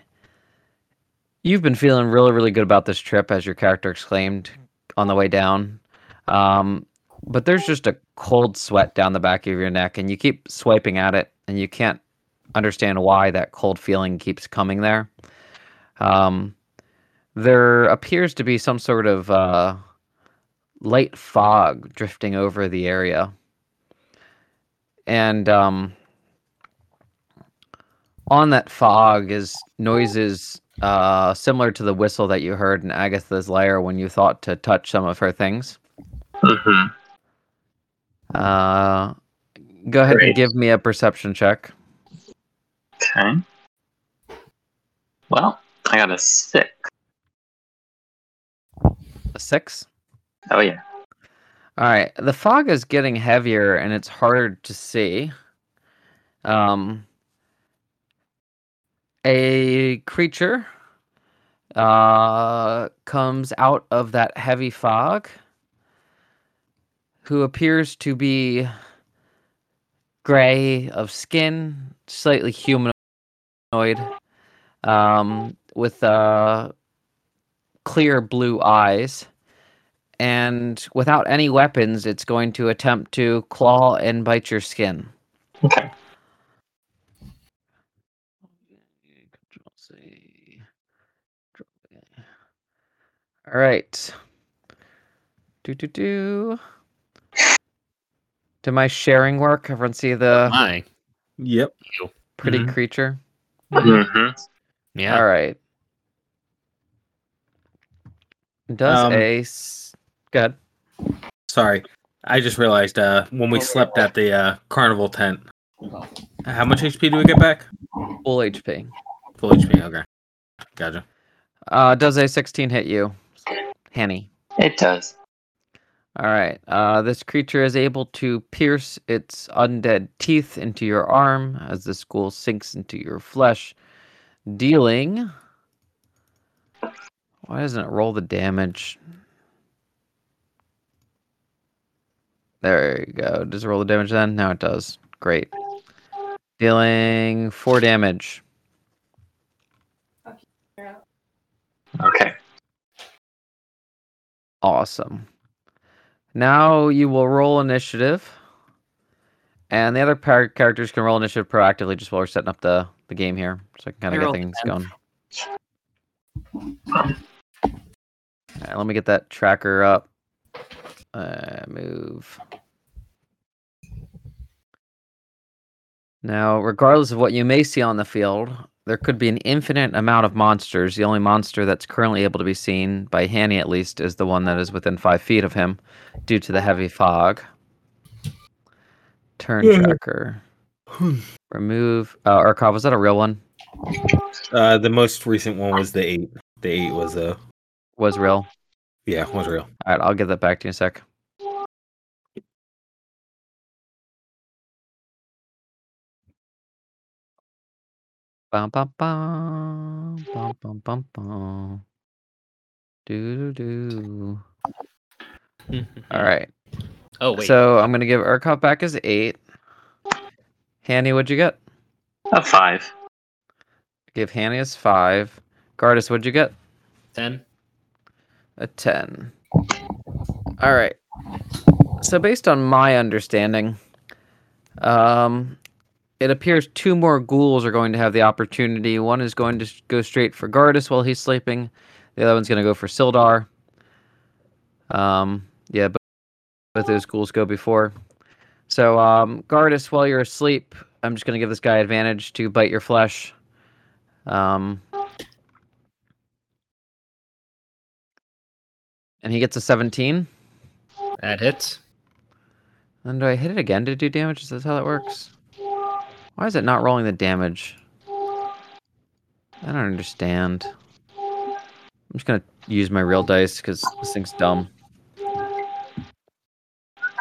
you've been feeling really, really good about this trip, as your character exclaimed on the way down. Um, but there's just a cold sweat down the back of your neck, and you keep swiping at it, and you can't understand why that cold feeling keeps coming there. Um, there appears to be some sort of uh, light fog drifting over the area. And um, on that fog is noises uh, similar to the whistle that you heard in Agatha's lair when you thought to touch some of her things. hmm Uh, go ahead and give me a perception check. Okay. Well, I got a six. A six? Oh yeah. All right. The fog is getting heavier and it's harder to see. Um, a creature uh, comes out of that heavy fog, who appears to be gray of skin, slightly humanoid, um, with uh, clear blue eyes. And without any weapons, it's going to attempt to claw and bite your skin. Okay. All right. Do do do. Did my sharing work? Everyone see the My. Yep. pretty Mhm. creature? Mm-hmm. Yeah. All right. Does Um, a s- good? Sorry. I just realized uh when we slept at the uh carnival tent. How much HP do we get back? Full HP. Full HP, okay. Gotcha. Uh, does a 16 hit you, Hanny? It does. All right. Uh, this creature is able to pierce its undead teeth into your arm as the skull sinks into your flesh, dealing. Why doesn't it roll the damage? There you go. Does it roll the damage then? Now it does. Great. Dealing four damage. Okay. Awesome. Now you will roll initiative, and the other par- characters can roll initiative proactively just while we're setting up the, the game here, so I can kind of get things 10. going. Alright, let me get that tracker up. Uh, move. Now, regardless of what you may see on the field, there could be an infinite amount of monsters. The only monster that's currently able to be seen, by Hanny at least, is the one that is within five feet of him due to the heavy fog. Turn Yeah. tracker. Remove. Uh, Urkov, was that a real one? Uh the most recent one was the eight. The eight was uh Was real. yeah, was real. All right, I'll get that back to you in a sec. Bum bum bum bum bum bum bum. Do do do. All right. Oh wait. So I'm gonna give Urkov back his eight. Hanny, what'd you get? A five. Give Hanny his five. Gardas, what'd you get? Ten. A 10. All right. So, based on my understanding, um, it appears two more ghouls are going to have the opportunity. One is going to go straight for Gardas while he's sleeping, the other one's going to go for Sildar. Um, yeah, but both those ghouls go before. So, um, Gardas, while you're asleep, I'm just going to give this guy advantage to bite your flesh. Um, and he gets a 17. That hits. Then do I hit it again to do damage? Is that how that works? Why is it not rolling the damage? I don't understand. I'm just gonna use my real dice because this thing's dumb.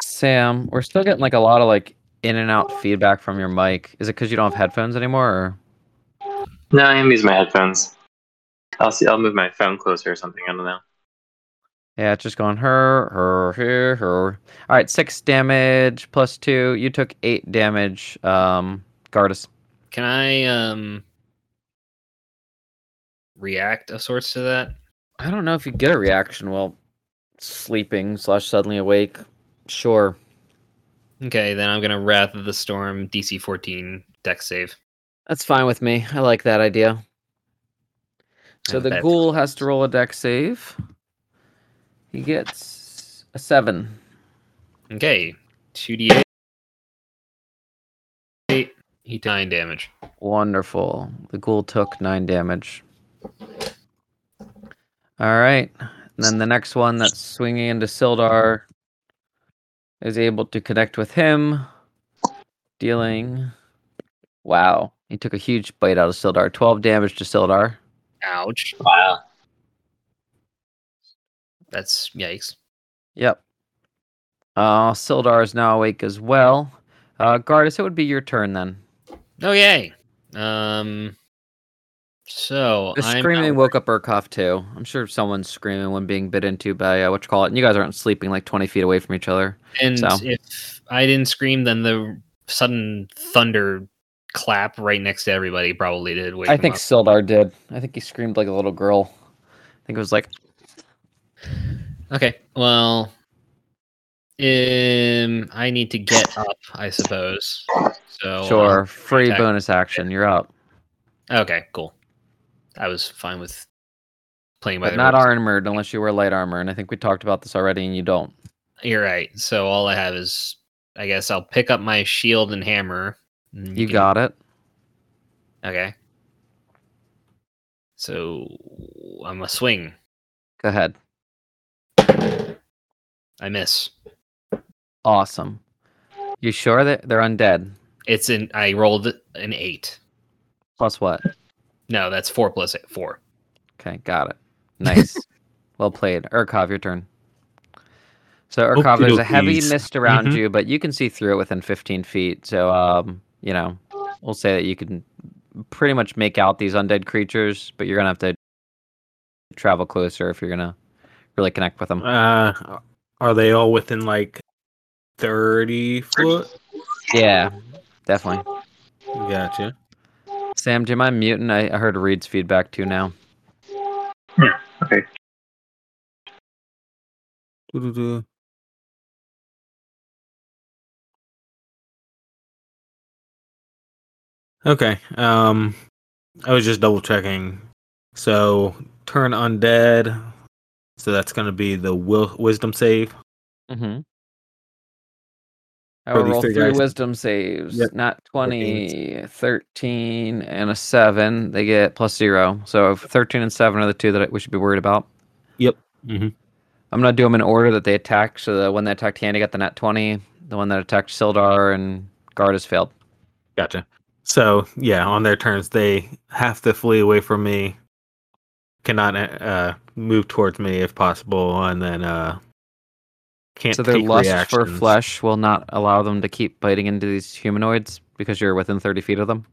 Sam, we're still getting like a lot of like in and out feedback from your mic. Is it because you don't have headphones anymore? Or? No, I am using my headphones. I'll see. I'll move my phone closer or something. I don't know. Yeah, it's just going her, her, her, her. All right, six damage plus two. You took eight damage, um, Gardas. Can I um react of sorts to that? I don't know if you get a reaction while sleeping slash suddenly awake. Sure. Okay, then I'm gonna Wrath of the Storm DC 14 dex save. That's fine with me. I like that idea. So the ghoul has to roll a dex save. He gets a seven. Okay, 2d8. Eight. He took nine damage. Wonderful. The ghoul took nine damage. All right. And then the next one that's swinging into Sildar is able to connect with him, dealing. Wow. He took a huge bite out of Sildar. 12 damage to Sildar. Ouch. Wow. That's yikes. Yep. Uh, Sildar is now awake as well. Uh, Gardas, it would be your turn then. Oh yay. Um So The I'm screaming woke up Urkov too. I'm sure someone's screaming when being bit into by uh, what you call it. And you guys aren't sleeping like 20 feet away from each other. And So. if I didn't scream, then the sudden thunder clap right next to everybody probably did. Wake I think up. Sildar did. I think he screamed like a little girl. I think it was like, Okay. Well, um, I need to get up, I suppose. So sure, free attack. bonus action. You're up. uh, okay, cool. I was fine with playing by But not rules. armored unless you wear light armor. And I think we talked about this already and you don't. You're right. So all I have is, I guess I'll pick up my shield and hammer. and You can- got it. Okay. So I'm a swing. Go ahead. I miss. Awesome. You sure that they're undead? It's an. I rolled an eight. Plus what? No, that's four plus eight. Four. Okay, got it. Nice. well played. Urkov, your turn. So Urkov, there's a heavy Okey-dokies. mist around Mhm. you, but you can see through it within 15 feet. So, um, you know, we'll say that you can pretty much make out these undead creatures, but you're gonna have to travel closer if you're gonna really connect with them. Uh, are they all within like thirty foot? Yeah, definitely. Gotcha. Sam, do you mind muting? I, I heard Reed's feedback too now. Yeah, Okay. Doo-doo-doo. Okay. Um, I was just double checking. So turn undead. So that's gonna be the will wisdom save. Mm-hmm. I For will roll three three guys? wisdom saves. Yep. Not 20, 13, and a 7. They get plus 0. So 13 and 7 are the two that we should be worried about. Mm-hmm. I'm going to do them in order that they attack. So the one that attacked Hanny got the nat 20. The one that attacked Sildar and Gardas failed. Gotcha. So yeah, on their turns, they have to flee away from me. Cannot uh move towards me if possible, and then uh can't. So their lust for flesh will not allow them to keep biting into these humanoids because you're within 30 feet of them.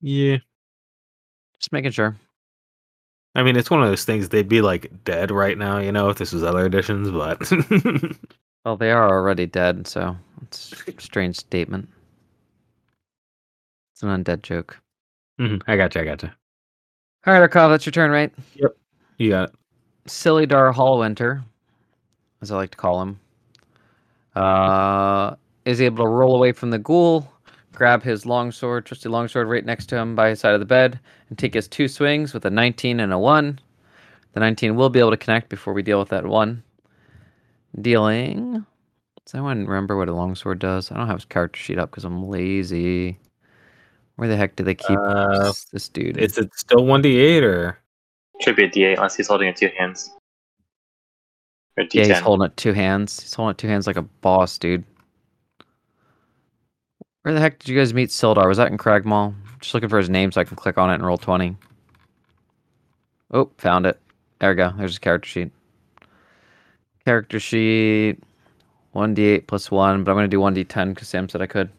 Yeah, Just making sure. I mean it's one of those things. They'd be like dead right now, you know, if this was other editions. But Well, they are already dead, so it's a strange statement. It's an undead joke. Mhm, I gotcha. I gotcha. All right, Urkov, that's your turn, right? Yep. You got it. Silly Dar Hallwinter, as I like to call him, uh, is able to roll away from the ghoul, grab his longsword, trusty longsword, right next to him by his side of the bed, and take his two swings with a 19 and a 1. The 19 will be able to connect before we deal with that 1. Dealing. Does anyone remember what a longsword does? I don't have his character sheet up because I'm lazy. Where the heck do they keep Uh, this, this dude? Is it still one d eight or? Should be a D8 unless he's holding it two hands. Or D10. Yeah, he's holding it two hands. He's holding it two hands like a boss, dude. Where the heck did you guys meet Sildar? Was that in Cragmaw? Just looking for his name so I can click on it and roll 20. Oh, found it. There we go. There's his character sheet. Character sheet. 1d8 plus 1, but I'm going to do 1d10 because Sam said I could.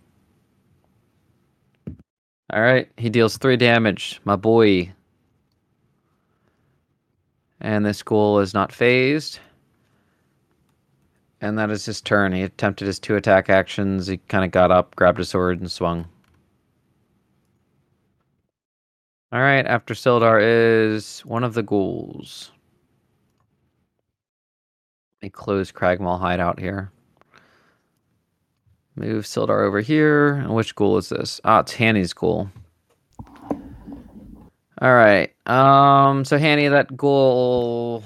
Alright, he deals 3 damage. My boy. And this ghoul is not phased. And that is his turn. He attempted his two attack actions. He kind of got up, grabbed his sword, and swung. All right, after Sildar is one of the ghouls. Let me close Cragmaw hideout here. Move Sildar over here. And which ghoul is this? Ah, it's Hanny's ghoul. All right. Um. So Hanny, that ghoul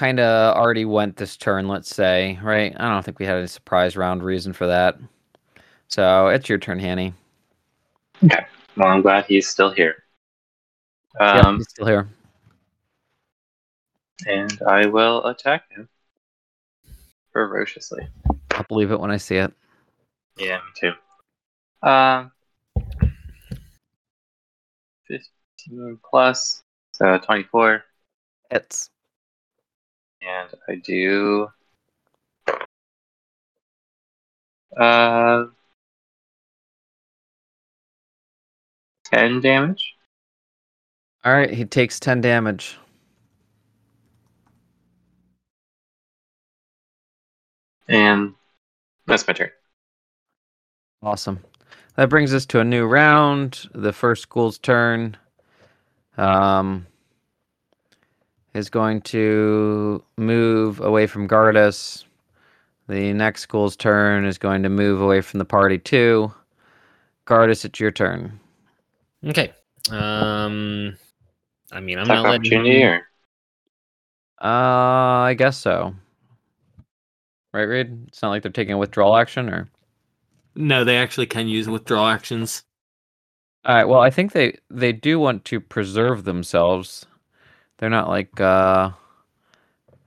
kind of already went this turn, let's say, right? I don't think we had any surprise round reason for that. So it's your turn, Hanny. Okay. Well, I'm glad he's still here. yeah, Um, he's still here. and I will attack him ferociously. I'll believe it when I see it. Yeah, me too. Um, 15 plus, so 24. Hits. And I do. Uh, 10 damage. All right, he takes 10 damage. And that's my turn. Awesome. That brings us to a new round. The first school's turn um, is going to move away from Gardas. The next school's turn is going to move away from the party too. Gardas, it's your turn. Okay. Um, I mean, I'm Attack not letting. opportunity or Uh, I guess so. Right, Reed? It's not like they're taking a withdrawal action, or No, they actually can use withdrawal actions. all right. Well, I think they they do want to preserve themselves. They're not like uh,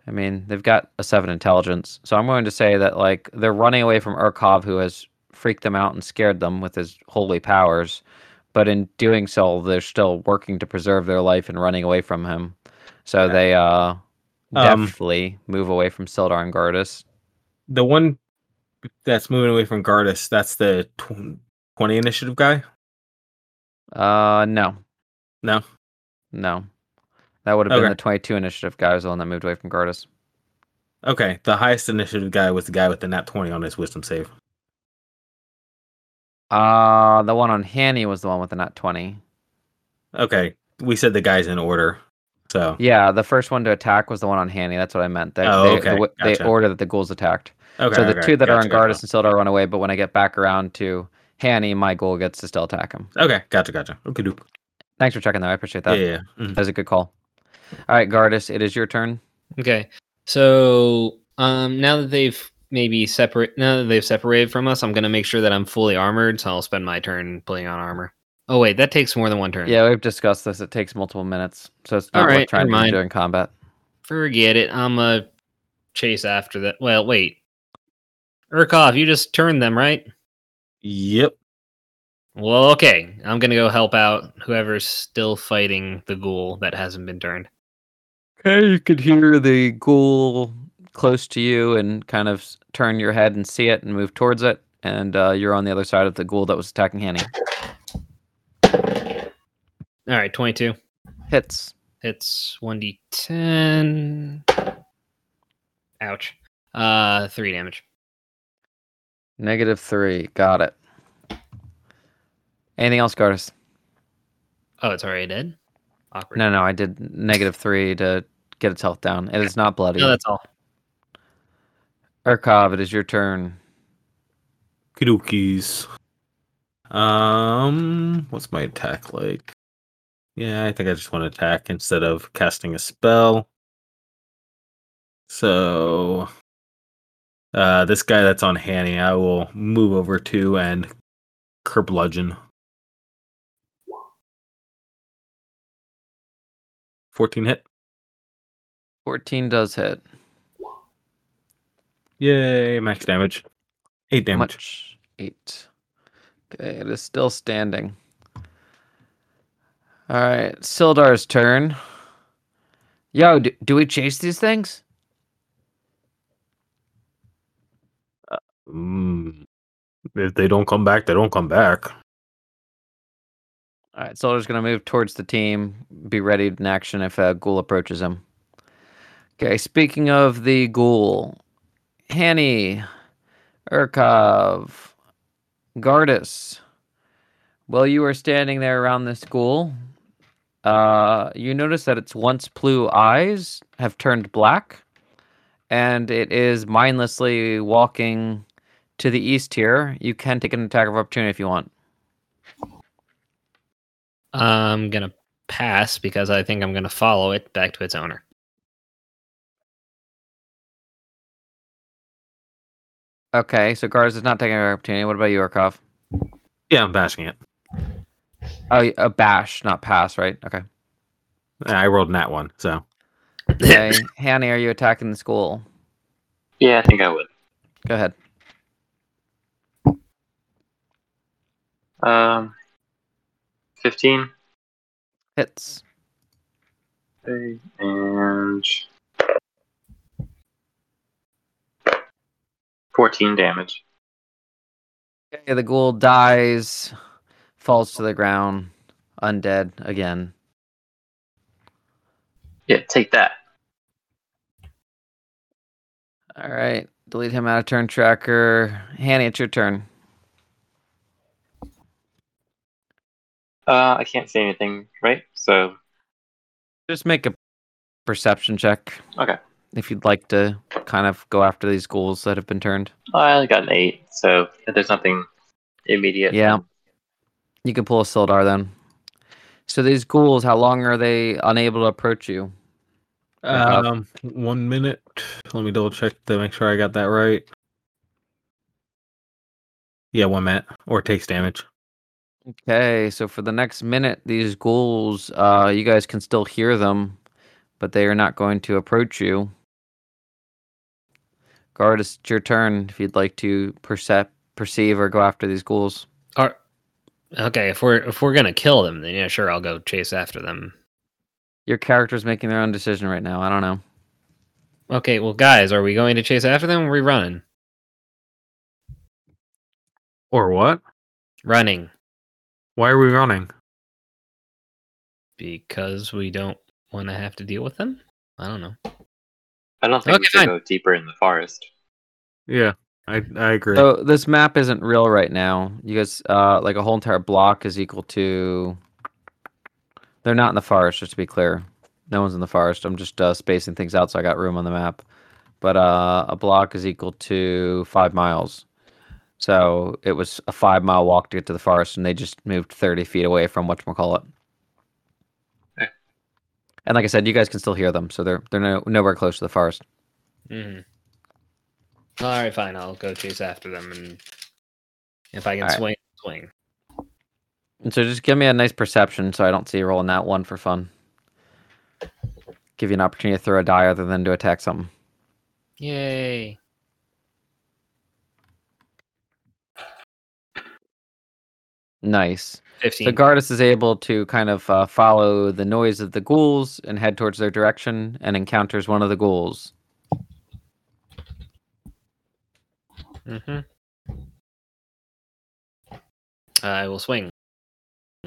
I mean, they've got a seven intelligence, so I'm going to say that like they're running away from Urkov, who has freaked them out and scared them with his holy powers. But in doing so, they're still working to preserve their life and running away from him. So Okay. they uh Um, move away from Sildar and Gardas. The one that's moving away from Gardas, that's the tw- 20 initiative guy? Uh, no, No. no. That would have been the 22 initiative guy was the one that moved away from Gardas. Okay, the highest initiative guy was the guy with the nat 20 on his wisdom save. Uh, the one on Hanny was the one with the nat 20. Okay, we said the guys in order. So, Yeah, the first one to attack was the one on Hanny. That's what I meant. They, Oh, they, the w- they order that the ghouls attacked. okay. so the okay, two that are on gotcha, Gardas and Sildar run away, but when I get back around to Hanny, my ghoul gets to still attack him. Okay, gotcha, gotcha. Okay, Duke. Thanks for checking that. I appreciate that. yeah. yeah. Mhm. That was a good call. All right, Gardas, it is your turn. Okay. So um now that they've maybe separate now that they've separated from us, I'm gonna make sure that I'm fully armored, so I'll spend my turn putting on armor. Oh wait, that takes more than one turn. Yeah, we've discussed this. It takes multiple minutes, so it's All not like right, trying never to mind. do in combat. Forget it. I'm a chase after that. Well, wait. Urkov, you just turned them, right? Yep. Well, okay. I'm gonna go help out whoever's still fighting the ghoul that hasn't been turned. Okay, you could hear the ghoul close to you and kind of turn your head and see it and move towards it. And uh, you're on the other side of the ghoul that was attacking Hanny. All right, 22 Hits. hits 1d10. Ouch. Uh, three damage. Negative three. Got it. Anything else, Gardas? Oh, it's already dead. Awkward. No, no, I did negative three to get its health down. It is not bloody. no, that's all. Urkov, it is your turn. Kidookies. Um, what's my attack like? Yeah, I think I just want to attack instead of casting a spell. So, uh, this guy that's on Hanny, I will move over to and curbludgeon. 14 hit. 14 does hit. Yay, max damage. 8 damage. Much. Eight. Okay, it is still standing. All right, Sildar's turn. Yo, do, do we chase these things? Mm. If they don't come back, they don't come back. All right, Sildar's going to move towards the team, be ready in action if a ghoul approaches him. Okay, speaking of the ghoul, Hanny, Urkov, Gardas. While you are standing there around this ghoul, uh, you notice that its once blue eyes have turned black, and it is mindlessly walking to the east here. You can take an attack of opportunity if you want. I'm gonna pass because I think I'm gonna follow it back to its owner. Okay, so Gardas is not taking an opportunity. What about you, Urkov? Yeah, I'm bashing it. Oh, y- a bash, not pass, right? Okay. I rolled nat one, so Okay, Hanny, are you attacking the school? Yeah, I think I would. Go ahead. Um, 15. Hits. Okay, and 14 damage. Okay, the ghoul dies, falls to the ground. undead again. Yeah, take that. All right, delete him out of turn tracker. Hanny, it's your turn. Uh, I can't see anything, right? So Just make a perception check. Okay. If you'd like to kind of go after these ghouls that have been turned. I only got an eight. So there's nothing immediate, Yeah. You can pull a Sildar then. So these ghouls, how long are they unable to approach you? Um, one minute. Let me double check to make sure I got that right. Yeah, one minute or takes damage. Okay, so for the next minute, these ghouls, uh, you guys can still hear them, but they are not going to approach you. Guard, it's your turn if you'd like to percep- perceive or go after these ghouls. Are, okay, if we're if we're gonna kill them, then yeah, sure, I'll go chase after them. Your character's making their own decision right now. I don't know. Okay, well, guys, are we going to chase after them? Or are we running? Or what? Running Why are we running? because we don't want to have to deal with them. I don't know. I don't think we Okay, should fine. go deeper in the forest. Yeah, I I agree. So this map isn't real right now. You guys, uh, like a whole entire block is equal to. They're not in the forest, just to be clear. No one's in the forest. I'm just uh, spacing things out so I got room on the map. But uh, a block is equal to five miles. So it was a five mile walk to get to the forest, and they just moved 30 feet away from whatchamacallit. And like I said, you guys can still hear them, so they're they're no, nowhere close to the forest. hmm All right, fine. I'll go chase after them, and if I can All right. swing, swing. And so just give me a nice perception so I don't see you rolling that one for fun. Give you an opportunity to throw a die other than to attack something. Yay! Nice. Fifteen. So Gardas is able to kind of uh, follow the noise of the ghouls and head towards their direction and encounters one of the ghouls. hmm I will swing.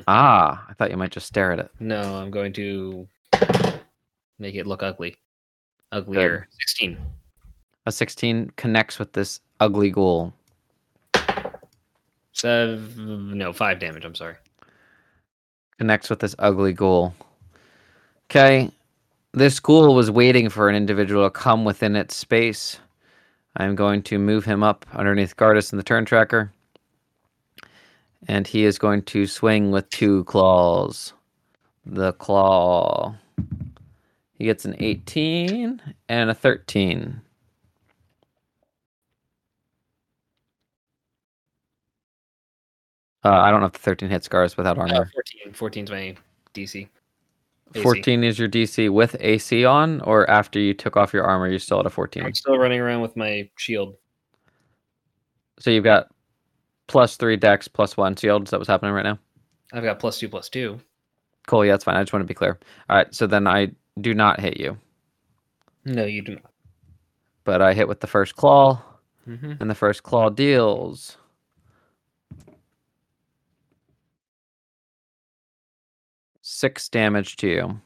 Ah, I thought you might just stare at it. No, I'm going to make it look ugly. Uglier. Sixteen. A 16 connects with this ugly ghoul. Seven. No, five damage. I'm sorry. Connects with this ugly ghoul. Okay. This ghoul was waiting for an individual to come within its space. I'm going to move him up underneath Gardas in the turn tracker. And he is going to swing with two claws. The claw. He gets an 18 and a 13. Uh, I don't know if the 13 hits Gardas without Uh, armor. 14. 14's my DC. AC. 14 is your DC with AC on, or after you took off your armor, you're still at a 14. I'm still running around with my shield. So you've got plus three dex, plus one shield. Is that what's happening right now? I've got plus two, plus two. Cool. Yeah, that's fine. I just want to be clear. All right. So then I do not hit you, No, you do not. but I hit with the first claw, Mm-hmm. and the first claw deals. Six damage to you.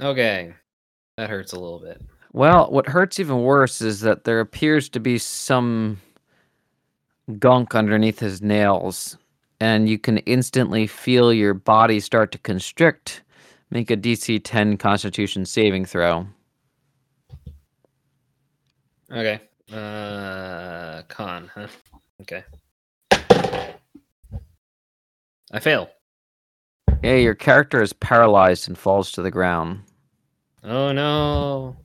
Okay, that hurts a little bit. Well, what hurts even worse is that there appears to be some gunk underneath his nails, and you can instantly feel your body start to constrict. Make a DC 10 Constitution saving throw. Okay. Uh, con, huh? Okay. I fail. Yeah, your character is paralyzed and falls to the ground. Oh no!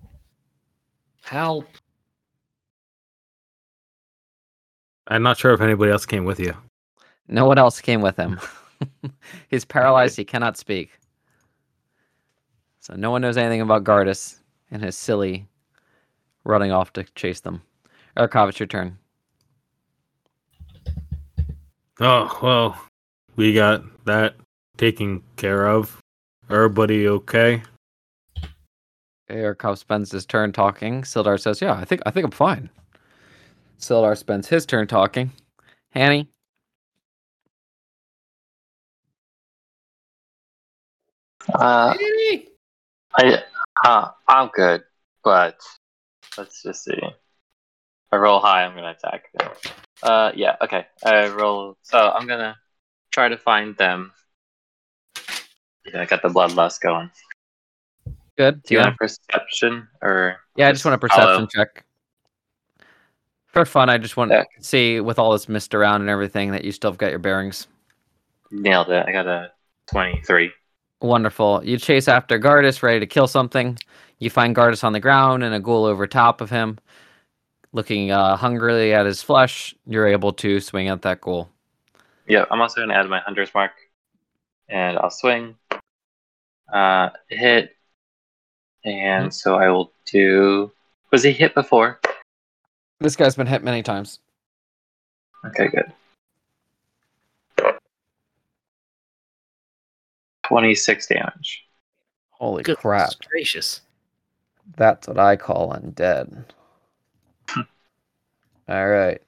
Help! I'm not sure if anybody else came with you. No one else came with him. He's paralyzed. He cannot speak. So no one knows anything about Gardas and his silly running off to chase them. Urkov, it's your turn. Oh well, we got that taken care of. Everybody okay? Urkov spends his turn talking. Sildar says, "Yeah, I think I think I'm fine." Sildar spends his turn talking. Hanny, Uh, I uh, I'm good, but let's just see. I roll high, I'm gonna attack. Uh, yeah, okay. I roll. So I'm gonna try to find them. Yeah, I got the bloodlust going. Good. Do you yeah. want a perception or? Yeah, I just want a perception check. For fun, I just want Yeah. to see with all this mist around and everything that you still have got your bearings. Nailed it. I got a twenty-three. Wonderful. You chase after Gardas, ready to kill something. You find Gardas on the ground and a ghoul over top of him, looking uh, hungrily at his flesh. You're able to swing at that ghoul. Yeah, I'm also gonna add my hunter's mark, and I'll swing. Uh, hit, and so I will do. Was he hit before? This guy's been hit many times. Okay, good. 26 damage. Holy Goodness crap. gracious. That's what I call undead. All right.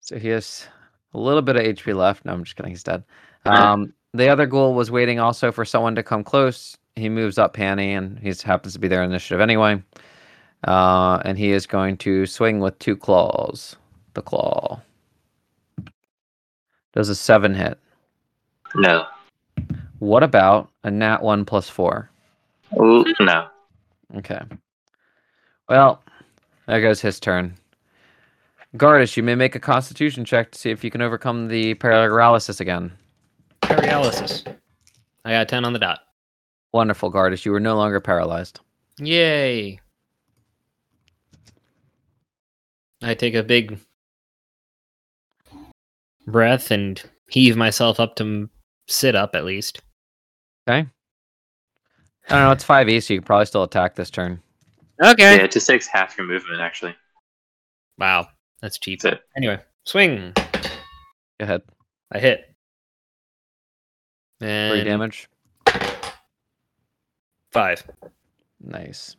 So he has a little bit of HP left. No, I'm just kidding. He's dead. Um, the other ghoul was waiting also for someone to come close. He moves up Panny, and he happens to be their initiative anyway. Uh, and he is going to swing with two claws. The claw does a seven hit. No. What about a nat one plus four? Ooh, no. Okay. Well, there goes his turn. Gardish, you may make a constitution check to see if you can overcome the paralysis again. Paralysis. I got 10 on the dot. Wonderful, Gardish. You are no longer paralyzed. Yay. I take a big breath and heave myself up to sit up at least. Okay. I don't know. It's 5e, so you can probably still attack this turn. Okay. Yeah, it just takes half your movement, actually. Wow. That's cheap. That's it. Anyway, swing. Go ahead. I hit. Three damage. five. Nice.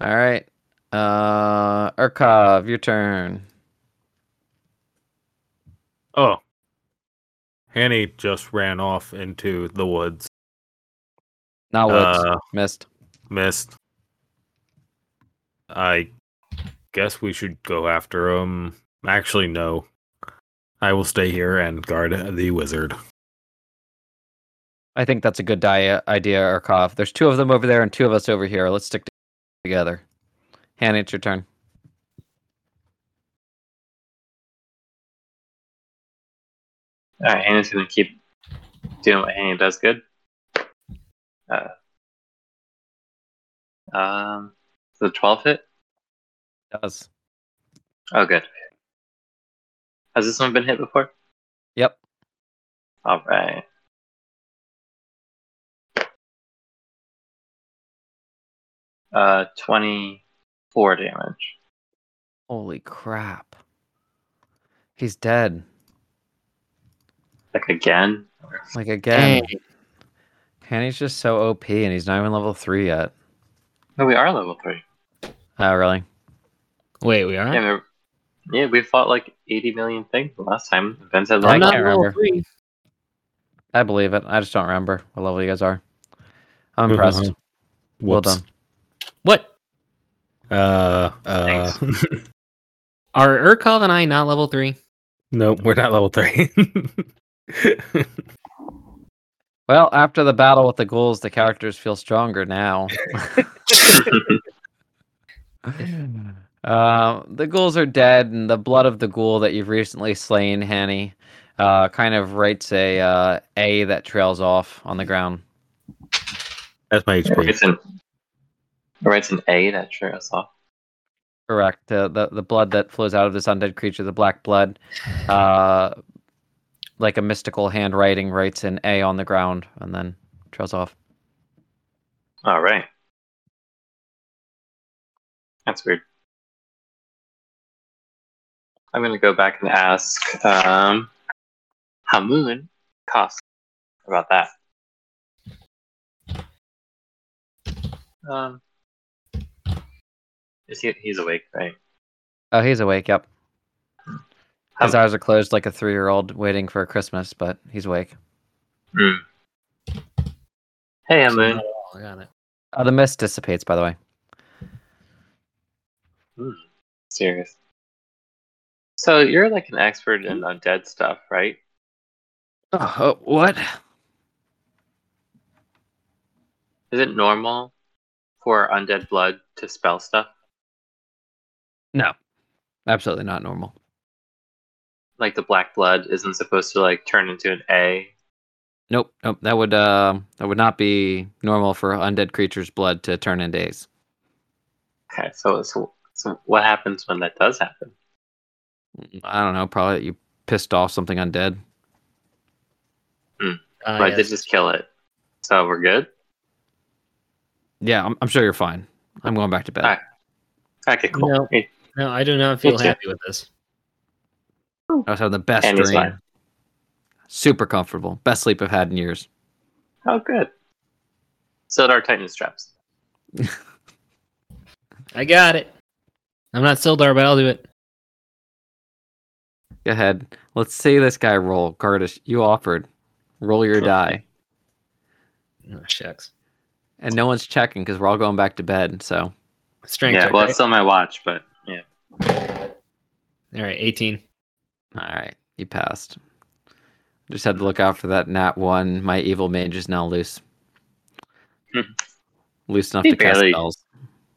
All right. Uh, Urkov, your turn. Oh. Hanny just ran off into the woods. Not woods. Uh, Missed. Missed. I guess we should go after him. Actually, no. I will stay here and guard the wizard. I think that's a good di- idea, Urkov. There's two of them over there and two of us over here. Let's stick together. Hanny, it's your turn. Alright, Hanny's gonna keep doing what Hanny does good. Uh, um, the 12 hit? Does. Oh, good. Has this one been hit before? Yep. Alright. Uh, 24 damage. Holy crap. He's dead. Like again? Like again. Dang. Hanny's just so OP and he's not even level three yet. No, we are level 3. Oh, really? Wait, we are? Yeah, yeah, we fought like 80 million things the last time. Vince had I I'm not level remember. three. I believe it. I just don't remember what level you guys are. I'm impressed. Uh-huh. Well done. What? Uh, uh, Are Urkov and I not level three? no, we're not level three. Well, after the battle with the ghouls, the characters feel stronger now. Uh, the ghouls are dead, and the blood of the ghoul that you've recently slain, Hanny, uh, kind of writes a uh, A that trails off on the ground. That's my HP. It's an, it's an A that sure us off. Correct. Uh, the the blood that flows out of this undead creature, the black blood, uh, like a mystical handwriting, writes an A on the ground and then trails off. Alright. That's weird. I'm gonna go back and ask um Hamun Kost about that. Um is he he's awake, right? Oh, he's awake. Yep. His eyes are closed like a three-year-old waiting for Christmas, but he's awake. Hmm. Hey, So Moon. not I got it. Uh, the mist dissipates, by the way. Serious. So you're like an expert in undead stuff, right? Oh, oh, what? Is it normal for undead blood to spell stuff? No, absolutely not normal. Like the black blood isn't supposed to like turn into an A. Nope, nope. That would uh, that would not be normal for undead creatures' blood to turn into A's. Okay, so so so what happens when that does happen? I don't know. Probably you pissed off something undead. Uh, But I yes. did just kill it. So we're good? Yeah, I'm, I'm sure you're fine. I'm going back to bed. Alright. Okay, cool. No. Hey, No, I do not feel Me too. happy with this. Oh. I was having the best And dream. fine. Super comfortable. Best sleep I've had in years. Oh, good. So did our Titan straps. I got it. I'm not Sildar, but I'll do it. Go ahead. Let's see this guy roll. Gardish, you offered. Roll your die. No, shucks. And no one's checking because we're all going back to bed. So Strength yeah, check, well, right? it's still my watch, but yeah. All right, 18. all right, you passed. Just had to look out for that nat one. My evil mage is now loose. Hmm. loose enough He to cast spells.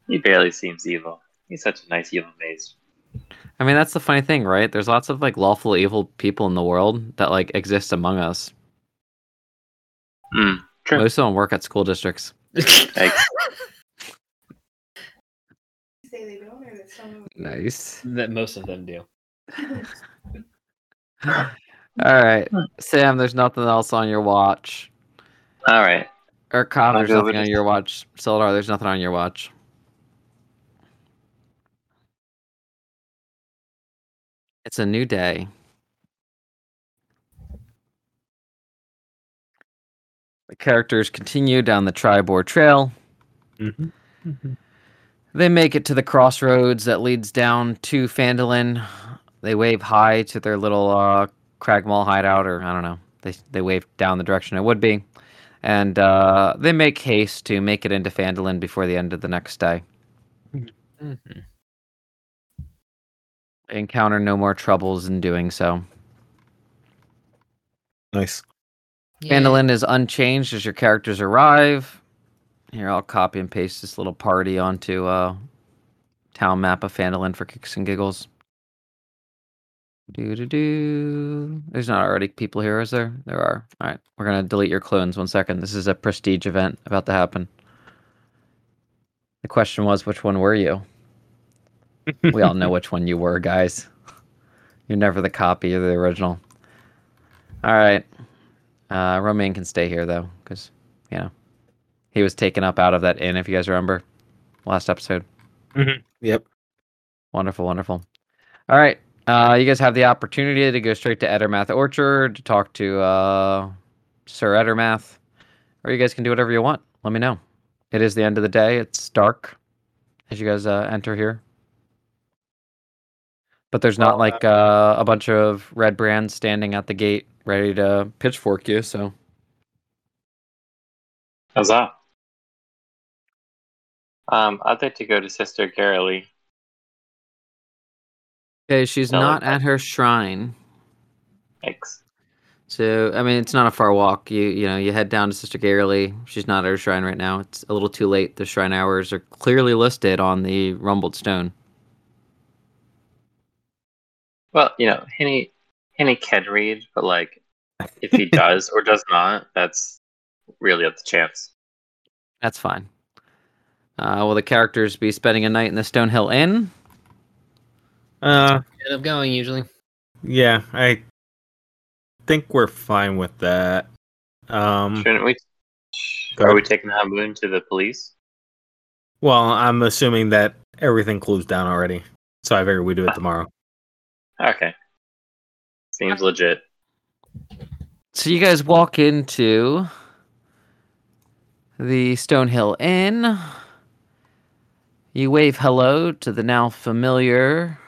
He barely seems evil. He's such a nice evil mage. I mean, that's the funny thing, right? There's lots of like lawful evil people in the world that like exist among us. Hmm. True. Most of them work at school districts. Like, say they don't or that some of Nice. that most of them do. All right, Sam. There's nothing else on your watch. all right. Or Cobb, I'll there's go nothing with on your watch. Sildar, there's nothing on your watch. It's a new day. The characters continue down the Triboar Trail. Mm-hmm. They make it to the crossroads that leads down to Phandalin. They wave hi to their little uh, Cragmaw hideout, or I don't know. They they wave down the direction it would be, and uh, they make haste to make it into Phandalin before the end of the next day. Mhm. They encounter no more troubles in doing so. Nice. Phandalin is unchanged as your characters arrive. Here, I'll copy and paste this little party onto uh, town map of Phandalin for kicks and giggles. Do do do. There's not already people here, is there? There are. All right, we're gonna delete your clones. One second. This is a prestige event about to happen. The question was, which one were you? we all know which one you were, guys. You're never the copy, you're the original. All right. Uh, Romaine can stay here though, because you know he was taken up out of that inn. If you guys remember, last episode. Yep. Wonderful, wonderful. All right, uh, you guys have the opportunity to go straight to Edermath Orchard to talk to uh, Sir Edermath, or you guys can do whatever you want. Let me know. It is the end of the day. It's dark as you guys uh, enter here. But there's not like uh, a bunch of red brands standing at the gate ready to pitchfork you. So How's that? Um, I'd like to go to Sister Garaele. okay, she's No, not at her shrine. Thanks. So I mean, it's not a far walk. You you know, you head down to Sister Garaele. She's not at her shrine right now. It's a little too late. The shrine hours are clearly listed on the rumbled stone. Well, you know, Henny Henny can read, but like if he does or does not, that's really up to chance. That's fine. Uh, will the characters be spending a night in the Stonehill Inn? Uh, End up going usually. yeah, I think we're fine with that. Um, Shouldn't we? Go Are ahead. we taking Hamun to the police? well, I'm assuming that everything closed down already, so I figure we do it tomorrow. Okay. Seems legit. So you guys walk into the Stonehill Inn. You wave hello to the now familiar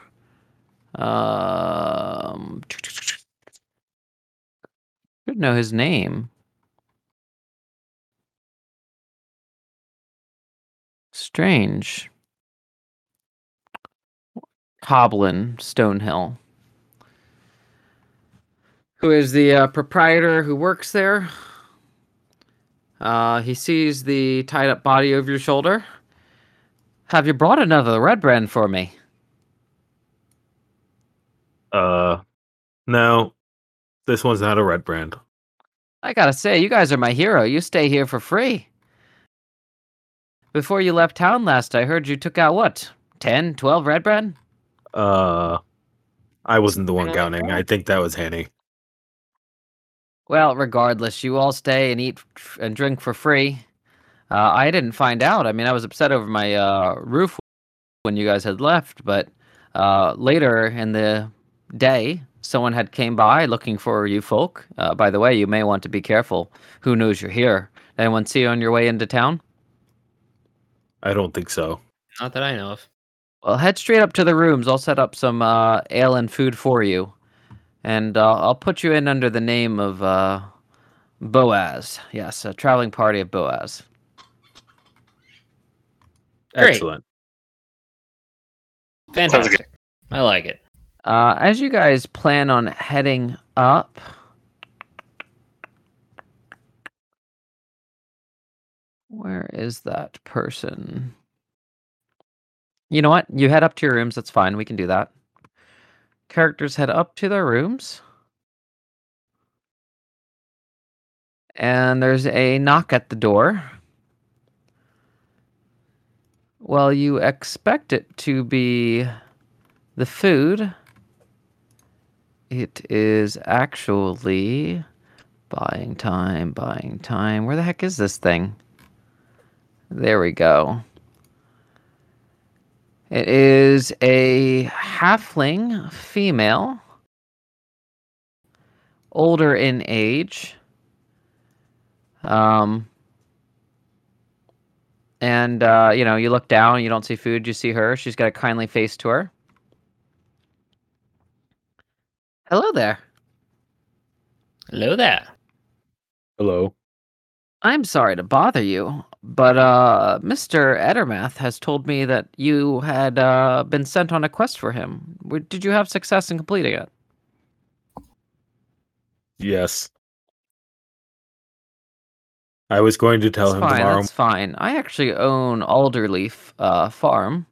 Um, should know his name. Strange. Toblen Stonehill, who is the uh, proprietor who works there. Uh, he sees the tied up body over your shoulder. Have you brought another red brand for me? Uh, no, this one's not a red brand. I gotta say, you guys are my hero. You stay here for free. Before you left town last, I heard you took out what? 10, 12 red brand? Uh, I wasn't the one counting. I think that was Hanny. Well, regardless, you all stay and eat and drink for free. Uh, I didn't find out. I mean, I was upset over my uh, roof when you guys had left, but uh, later in the day, someone had came by looking for you folk. Uh, by the way, you may want to be careful. Who knows you're here? Anyone see you on your way into town? I don't think so. Not that I know of. Well, head straight up to the rooms. I'll set up some uh, ale and food for you, and uh, I'll put you in under the name of uh, Boaz. Yes, a traveling party of Boaz. Great. Excellent. Fantastic. I like it. Uh, as you guys plan on heading up, where is that person? You know what? You head up to your rooms. That's fine. We can do that. Characters head up to their rooms. And there's a knock at the door. Well, you expect it to be the food. It is actually buying time, buying time. Where the heck is this thing? There we go. It is a halfling female, older in age. Um, and uh, you know, you look down, you don't see food, you see her. She's got a kindly face to her. Hello there. Hello there. Hello. I'm sorry to bother you, but uh, Mr. Edermath has told me that you had uh, been sent on a quest for him. Did you have success in completing it? Yes. I was going to tell That's him fine. tomorrow. That's fine. I actually own Alderleaf uh, Farm.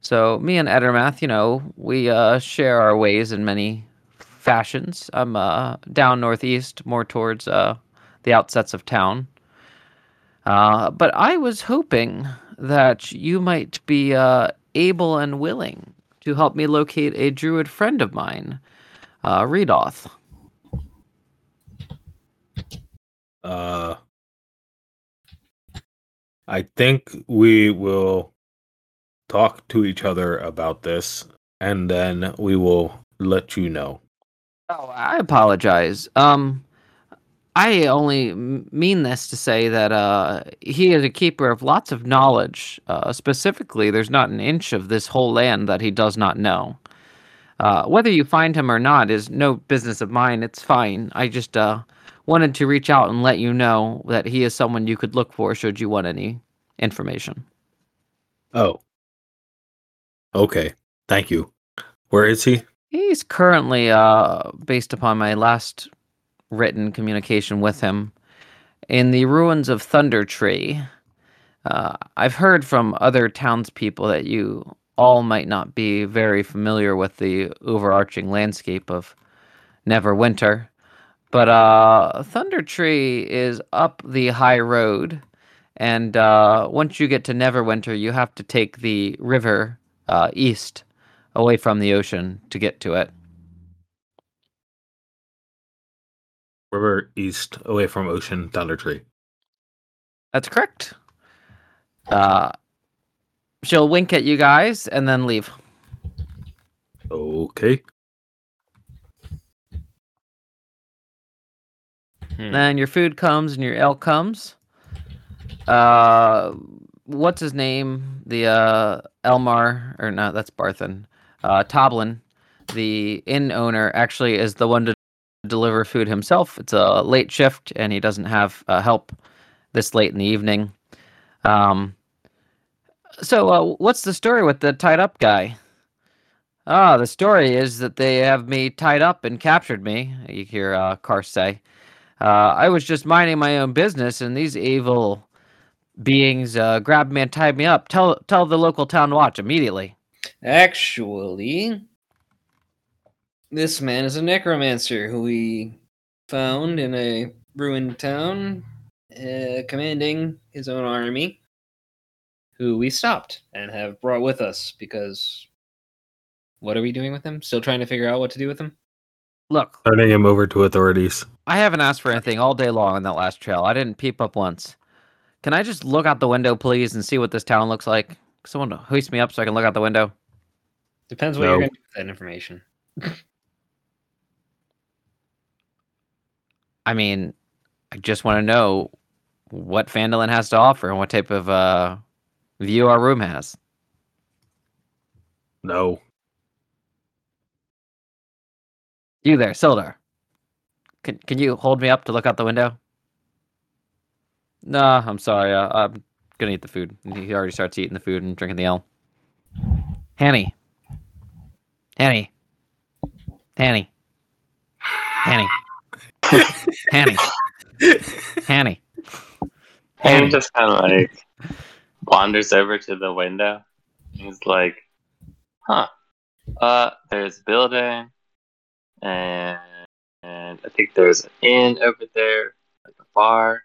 So me and Edermath, you know, we uh, share our ways in many fashions. I'm uh, down northeast, more towards uh, the outsets of town. Uh, but I was hoping that you might be uh, able and willing to help me locate a druid friend of mine, uh, Reidoth. Uh, I think we will talk to each other about this, and then we will let you know. Oh, I apologize. Um, I only mean this to say that uh, he is a keeper of lots of knowledge. Uh, specifically, there's not an inch of this whole land that he does not know. Uh, whether you find him or not is no business of mine. It's fine. I just uh, wanted to reach out and let you know that he is someone you could look for should you want any information. Oh. Okay. Thank you. Where is he? He's currently, uh, based upon my last written communication with him, in the ruins of Thundertree. Uh, I've heard from other townspeople that you all might not be very familiar with the overarching landscape of Neverwinter, but uh, Thundertree is up the high road, and uh, once you get to Neverwinter, you have to take the river uh, east away from the ocean to get to it. River East, away from Ocean Thundertree. That's correct. Uh, she'll wink at you guys and then leave. Okay. Hmm. Then your food comes and your ale comes. Uh, what's his name? The uh, Elmar or no, that's Barthen. Uh, Toblen the inn owner actually is the one to deliver food himself. It's a late shift, and he doesn't have uh, help this late in the evening. Um, so, uh, what's the story with the tied up guy? Ah, the story is that they have me tied up and captured me. You hear uh, Kost say. Uh, I was just minding my own business, and these evil beings uh, grabbed me and tied me up. Tell tell the local town watch immediately. Actually, this man is a necromancer who we found in a ruined town, uh, commanding his own army, who we stopped and have brought with us because. What are we doing with him? Still trying to figure out what to do with him? Look, Turning him over to authorities. I haven't asked for anything all day long on that last trail. I didn't peep up once. Can I just look out the window, please, and see what this town looks like? Someone hoist me up so I can look out the window. Depends what No. you're going to do with that information. I mean, I just want to know what Phandalin has to offer and what type of uh, view our room has. No. You there, Sildar. Can can you hold me up to look out the window? Nah, I'm sorry. Uh, I'm gonna eat the food. He already starts eating the food and drinking the ale. Hanny. Hanny. Hanny. Hanny. Hanny. Hanny. And he just kind of like wanders over to the window. He's like, "Huh? Uh, there's a building, and and I think there's an inn over there, like a bar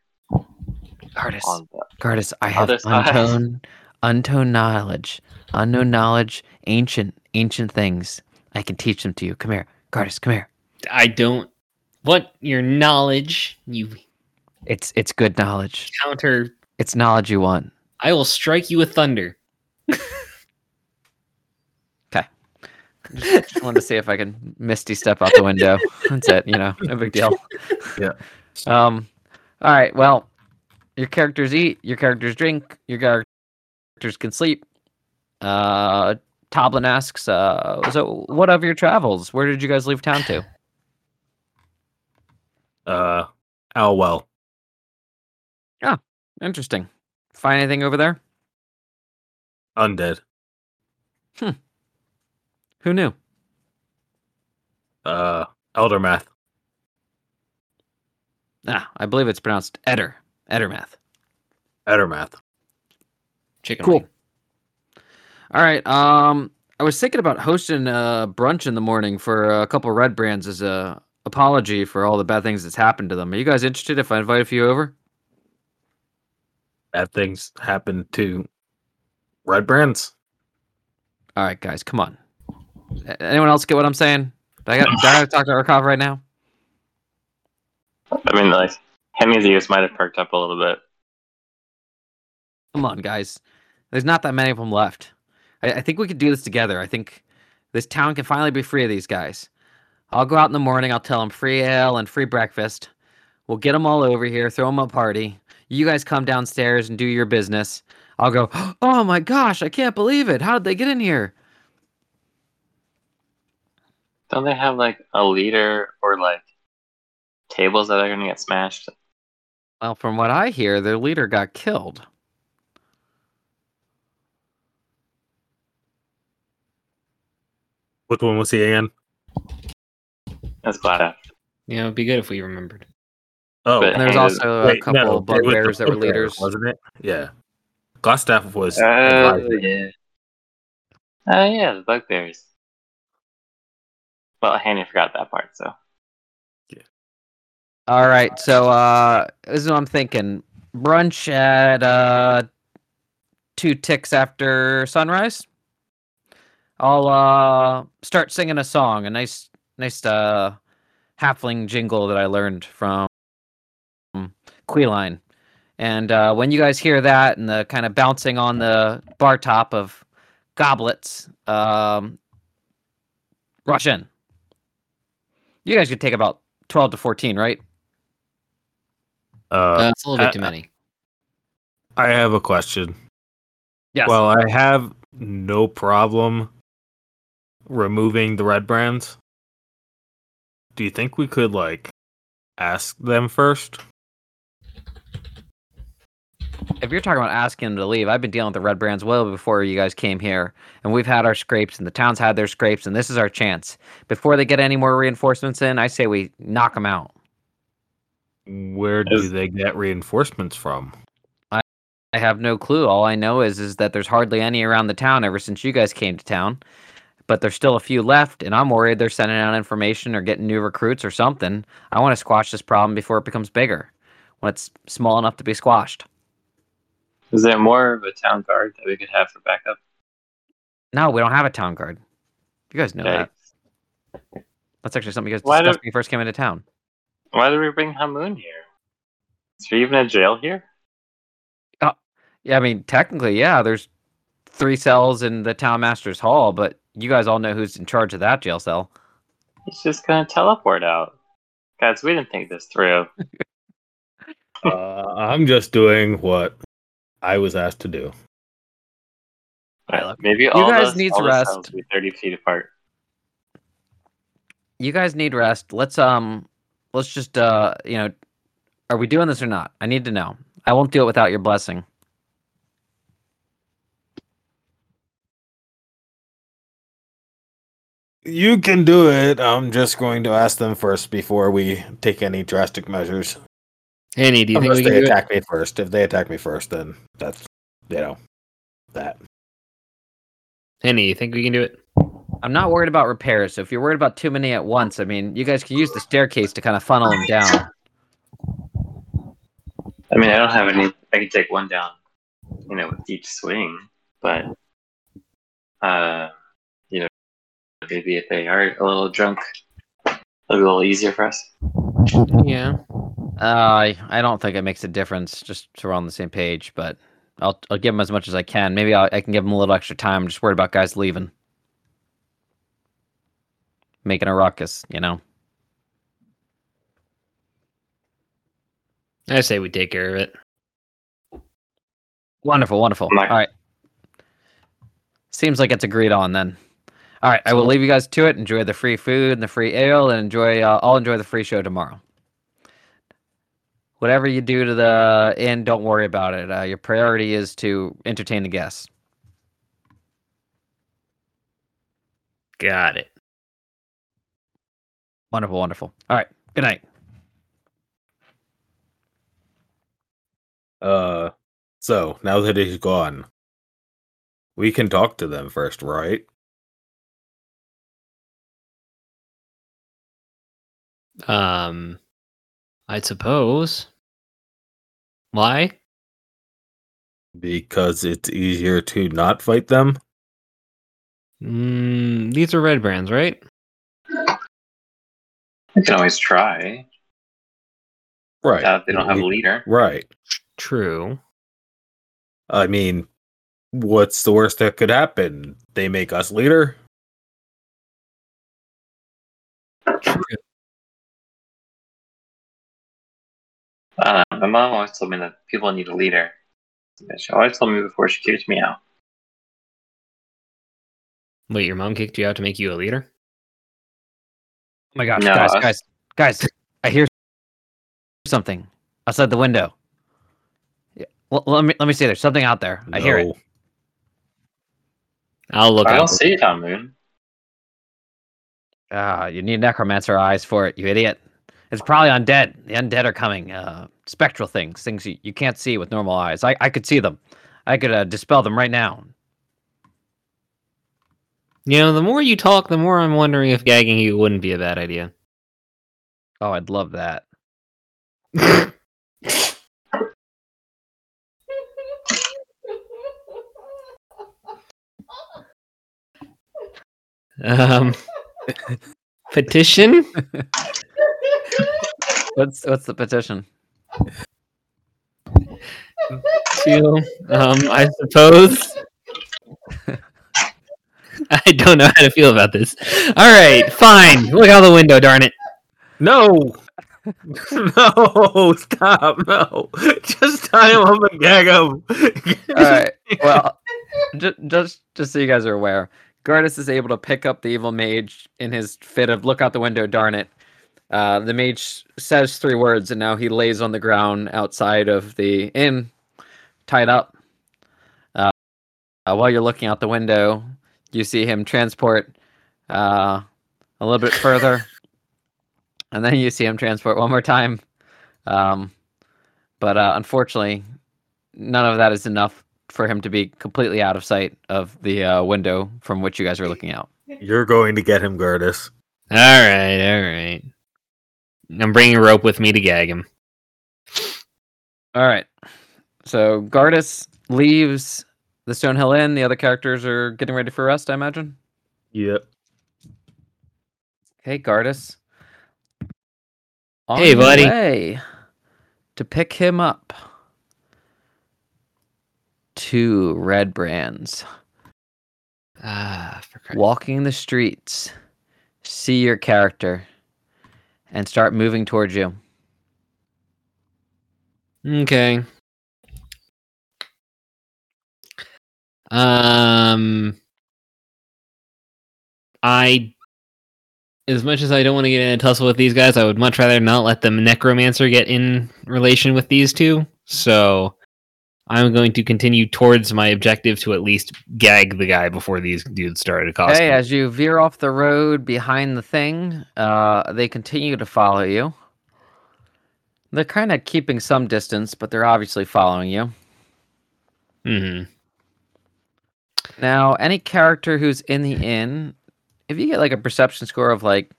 Gardas. Gardas, I have Other side. untoned, untoned knowledge, unknown knowledge, ancient, ancient things. I can teach them to you. Come here, Gardas. Come here. I don't. What your knowledge? You It's it's good knowledge. counter. It's knowledge you want. I will strike you with thunder. Just, just wanted to see if I can misty step out the window. That's it. You know, no big deal. Yeah. Um. All right. Well, your characters eat. Your characters drink. Your characters can sleep. Uh, Toblen asks, uh, so what of your travels? Where did you guys leave town to? Uh, Owl Well. Interesting. Find anything over there? Undead. Who knew? Uh, Eldermath. Ah, I believe it's pronounced Eder. Edermath. Edermath. Chicken. Cool. wing. All right. Um, I was thinking about hosting a brunch in the morning for a couple red brands as a apology for all the bad things that's happened to them. Are you guys interested if I invite a few over? Bad things happen to Red Brands. All right, guys, come on. Anyone else get what I'm saying? Do I got, do I got to talk to Urkov right now? I mean, like Henry's ears might have perked up a little bit. Come on, guys. There's not that many of them left. I, I think we could do this together. I think this town can finally be free of these guys. I'll go out in the morning. I'll tell them free ale and free breakfast. We'll get them all over here, throw them a party. You guys come downstairs and do your business. I'll go, oh my gosh, I can't believe it. How did they get in here? Don't they have like a leader or like tables that are gonna get smashed? Well, from what I hear, their leader got killed. Which one was he again? That's glad. Yeah, it'd be good if we remembered. Oh, But- And there's Hey, also a wait, couple no, of it was the bugbears that were leaders. wasn't it? Yeah. Glasstaff was. Oh advisor. yeah. Oh yeah, the bugbears. Well, Hanny forgot that part, so Yeah. All right, so uh this is what I'm thinking. Brunch at uh two ticks after sunrise. I'll uh start singing a song, a nice nice uh halfling jingle that I learned from Qelline. And uh when you guys hear that and the kind of bouncing on the bar top of goblets, um rush in. You guys could take about 12 to 14, right? Uh, it's a little bit uh, too many. I have a question. Yes. Well, I have no problem removing the red brands, do you think we could like ask them first? If you're talking about asking them to leave, I've been dealing with the red brands well before you guys came here, and we've had our scrapes, and the town's had their scrapes, and this is our chance. Before they get any more reinforcements in, I say we knock them out. Where do they get reinforcements from? I, I have no clue. All I know is is that there's hardly any around the town ever since you guys came to town. But there's still a few left, and I'm worried they're sending out information or getting new recruits or something. I want to squash this problem before it becomes bigger, when it's small enough to be squashed. Is there more of a town guard that we could have for backup? No, we don't have a town guard. You guys know Okay. that. That's actually something you guys Why do- when you first came into town. Why did we bring Hamun here? Is there even a jail here? Yeah, I mean, technically, yeah, there's three cells in the town master's hall, but you guys all know who's in charge of that jail cell. He's just gonna teleport out. Guys, we didn't think this through. uh, I'm just doing what I was asked to do. Right, look, Maybe all guys the, need rest. be thirty feet apart. You guys need rest. Let's um, let's just uh, you know, are we doing this or not? I need to know. I won't do it without your blessing. You can do it. I'm just going to ask them first before we take any drastic measures. Henny, do you think Unless we can they do it? attack me first. If they attack me first, then that's you know that. Henny, you think we can do it? I'm not worried about repairs. So if you're worried about too many at once, I mean, you guys can use the staircase to kind of funnel them down. I mean, I don't have any. I can take one down, you know, with each swing, but uh, you know, maybe if they are a little drunk, it'll be a little easier for us. Yeah. Uh, I I don't think it makes a difference. Just so we're on the same page, but I'll I'll give them as much as I can. Maybe I'll, I can give them a little extra time. I'm just worried about guys leaving, making a ruckus. You know. I say we take care of it. Wonderful, wonderful. All right. Seems like it's agreed on then. All right, I will leave you guys to it. Enjoy the free food and the free ale, and enjoy. Uh, I'll enjoy the free show tomorrow. Whatever you do to the inn, don't worry about it. Uh, your priority is to entertain the guests. Got it. Wonderful, wonderful. All right. Good night. Uh, so now that he's gone, we can talk to them first, right? Um, I suppose. Why? Because it's easier to not fight them. Mm, these are red brands, right? We can always try. Right. Uh, they don't have a leader. Right. True. I mean, what's the worst that could happen? They make us leader. True. I. My mom always told me that people need a leader. She always told me before she kicked me out. Wait, your mom kicked you out to make you a leader? Oh my gosh, No, guys, us- guys, guys! I hear something outside the window. Yeah, well, let me let me see. There's something out there. I hear it. I'll look I out. don't see it on Moon. Ah, you need necromancer eyes for it, you idiot. It's probably undead. The undead are coming. Uh, spectral things, things you, you can't see with normal eyes. I, I could see them. I could uh, dispel them right now. You know, the more you talk, the more I'm wondering if gagging you wouldn't be a bad idea. Oh, I'd love that. Um, petition What's what's the petition? to, um, I suppose. I don't know how to feel about this. All right, fine. Look out the window, darn it. No. no. Stop. No. Just tie him up and gag him. All right. Well, just just just so you guys are aware, Gardas is able to pick up the evil mage in his fit of look out the window, darn it. Uh, the mage says three words, and now he lays on the ground outside of the inn, tied up. Uh, uh, while you're looking out the window, you see him transport uh, a little bit further, and then you see him transport one more time. Um, but uh, unfortunately, none of that is enough for him to be completely out of sight of the uh, window from which you guys are looking out. You're going to get him, Gardas. All right, all right. I'm bringing a rope with me to gag him. All right. So Gardas leaves the Stonehill Inn. The other characters are getting ready for rest, I imagine. Yep. Hey, Gardas. On Hey, buddy. way to pick him up. Two red brands Ah, for Christ. walking the streets, see your character, and start moving towards you. Okay. Um, I, as much as I don't want to get in a tussle with these guys, I would much rather not let the necromancer get in relation with these two. So, I'm going to continue towards my objective to at least gag the guy before these dudes start accosting. Hey, as you veer off the road behind the thing, uh, they continue to follow you. They're kind of keeping some distance, but they're obviously following you. hmm Now, any character who's in the inn, if you get like a perception score of like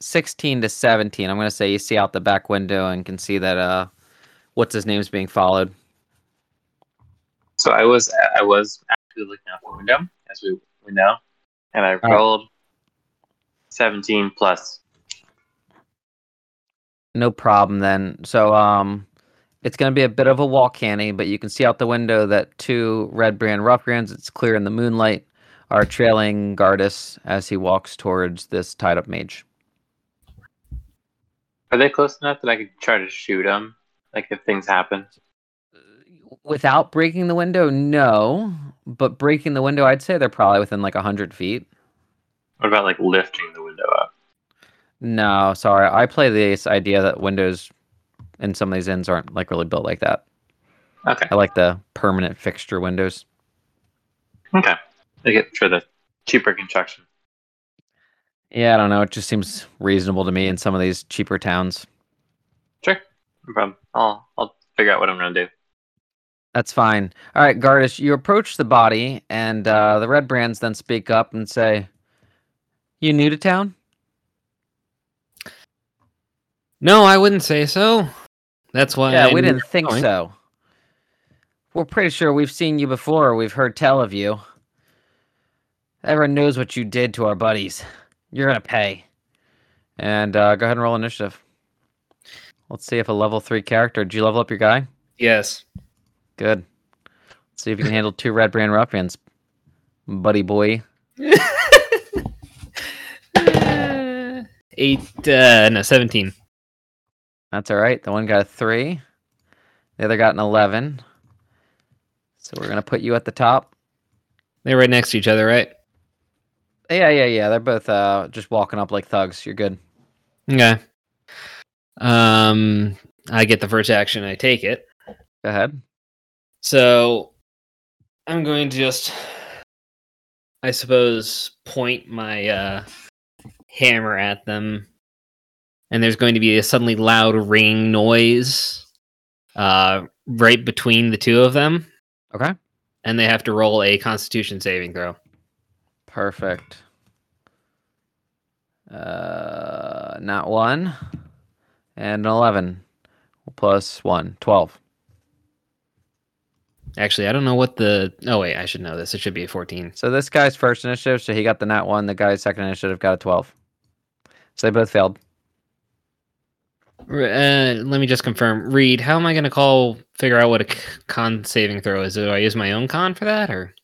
16 to 17, I'm going to say you see out the back window and can see that uh what's his name's being followed. So I was I was actually looking out the window as we went down, and I rolled seventeen plus. No problem then. So um it's going to be a bit of a walk canny, but you can see out the window that two red brand ruffians, it's clear in the moonlight, are trailing Gardas as he walks towards this tied up mage. Are they close enough that I could try to shoot them? Like if things happen. Without breaking the window, no. But breaking the window, I'd say they're probably within like 100 feet. What about like lifting the window up? No, sorry. I play this idea that windows in some of these inns aren't like really built like that. Okay. I like the permanent fixture windows. Okay. I get for the cheaper construction. Yeah, I don't know. It just seems reasonable to me in some of these cheaper towns. Sure. No problem. I'll I'll figure out what I'm gonna do. That's fine. All right, Gardish, you approach the body, and uh, the red brands then speak up and say, "You new to town?" No, I wouldn't say so. That's why. yeah, I we didn't think going. so. We're pretty sure we've seen you before. We've heard tell of you. Everyone knows what you did to our buddies. You're gonna pay. And uh, go ahead and roll initiative. Let's see if a level three character. Did you level up your guy? Yes. Good. Let's see if you can handle two red brand ruffians, buddy boy. Eight. Uh, no, seventeen. That's all right. The one got a three. The other got an eleven. So we're gonna put you at the top. They're right next to each other, right? Yeah, yeah, yeah. They're both uh just walking up like thugs. You're good. Okay. Um, I get the first action. I take it. Go ahead. So I'm going to just, I suppose, point my uh, hammer at them, and there's going to be a suddenly loud ringing noise uh, right between the two of them, Okay. and they have to roll a Constitution saving throw. Perfect. Uh, not one. And an 11. Plus one. 12. Actually, I don't know what the. Oh wait, I should know this. It should be a 14. So this guy's first initiative, so he got the nat one. The guy's second initiative got a 12. So they both failed. Uh, let me just confirm. Reed, how am I going to call? Figure out what a con saving throw is? Do I use my own con for that, or?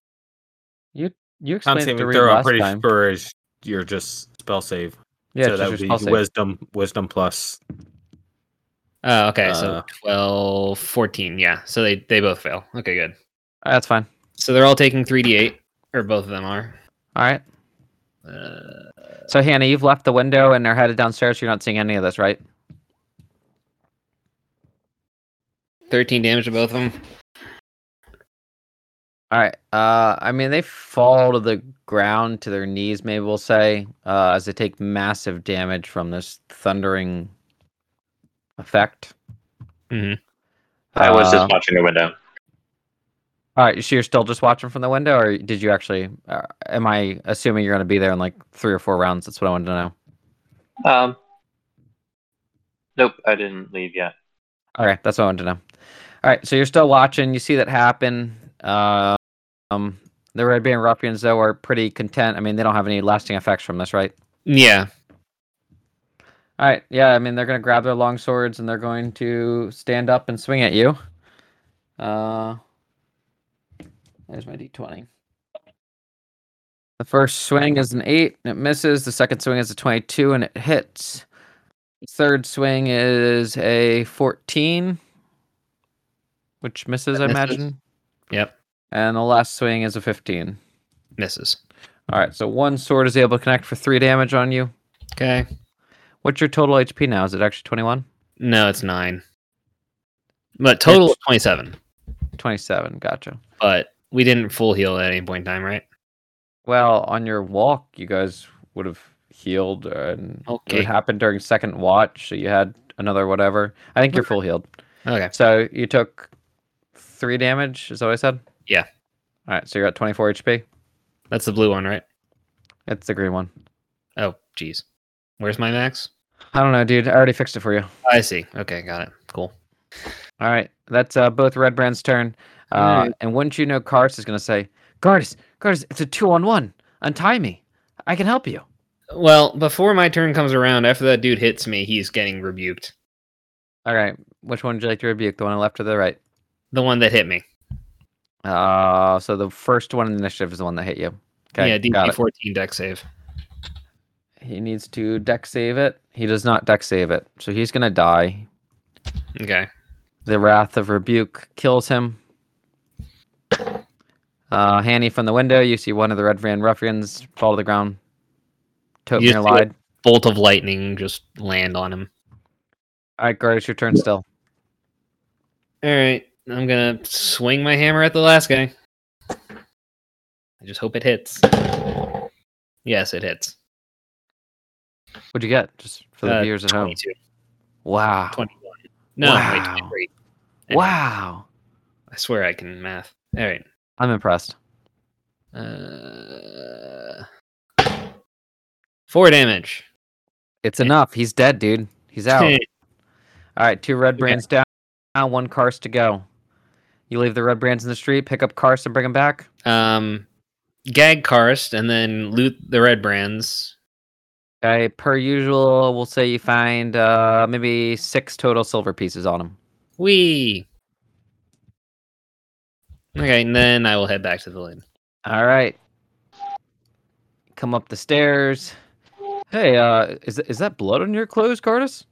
you you explained it to saving Reed throw, I'm last pretty time. sure is you're just spell save. Yeah, so that would be spell save. wisdom, wisdom plus. Oh, okay. so Uh, 12, 14. Yeah. So they, they both fail. Okay, good. That's fine. So they're all taking 3d8, or both of them are. All right. Uh, So Hanny, you've left the window and they're headed downstairs. You're not seeing any of this, right? 13 damage to both of them. All right. Uh, I mean, they fall to the ground to their knees. Maybe we'll say, uh, as they take massive damage from this thundering effect. Mm-hmm. I was Uh, just watching the window. All right. So you're still just watching from the window, or did you actually? Uh, am I assuming you're going to be there in like three or four rounds? That's what I wanted to know. Um, nope, I didn't leave yet. All right, that's what I wanted to know. All right, so you're still watching. You see that happen. Uh, um, the Red Brand Ruffians, though, are pretty content. I mean, they don't have any lasting effects from this, right? Yeah. All right, yeah. I mean, they're going to grab their long swords and they're going to stand up and swing at you. Uh, there's my d20. The first swing is an eight and it misses. The second swing is a 22 and it hits. Third swing is a 14, which misses, That I imagine. Yep. And the last swing is a 15. Misses. All right, so one sword is able to connect for three damage on you. Okay. What's your total HP now? Is it actually 21? No, it's nine. But total is 27. 27. Gotcha. But we didn't full heal at any point in time, right? Well, on your walk, you guys would have healed, and Okay. it happened during second watch, so you had another whatever. I think you're full healed. Okay. So you took three damage. Is that what I said? Yeah. All right, so you're at 24 HP. That's the blue one, right? It's the green one. Oh, jeez. Where's my max? I don't know, dude. I already fixed it for you. I see. Okay, got it. Cool. All right, that's uh, both Red Brand's turn. Uh, Alright. And wouldn't you know, Cars is going to say, Gardas, Gardas, it's a two on one. Untie me. I can help you. Well, before my turn comes around, after that dude hits me, he's getting rebuked. All right, which one would you like to rebuke? The one on the left or the right? The one that hit me. Uh, so the first one in the initiative is the one that hit you. Okay, yeah, got DC it. 14 dex save. He needs to dex save it. He does not dex save it, so he's gonna die. Okay. The wrath of rebuke kills him. Uh, Hanny from the window, you see one of the Red Brand ruffians fall to the ground. Tote You near see it. lied. Bolt of lightning just land on him. All right, Guard, it's your turn still. All right, I'm gonna swing my hammer at the last guy. I just hope it hits. Yes, it hits. What'd you get? Just for the Uh, viewers at home. Wow. 21. No, Wow. wait, 23. Anyway, Wow. I swear I can math. All right. I'm impressed. Uh, four damage. It's enough. He's dead, dude. He's out. All right, two red brands down, one Kost to go. You leave the red brands in the street, pick up Kost and bring him back. um, gag kost and then loot the red brands. Okay, per usual, we'll say you find uh, maybe six total silver pieces on him. Wee. Okay, and then I will head back to the lane. All right. Come up the stairs. Hey, uh, is is that blood on your clothes, Gardas?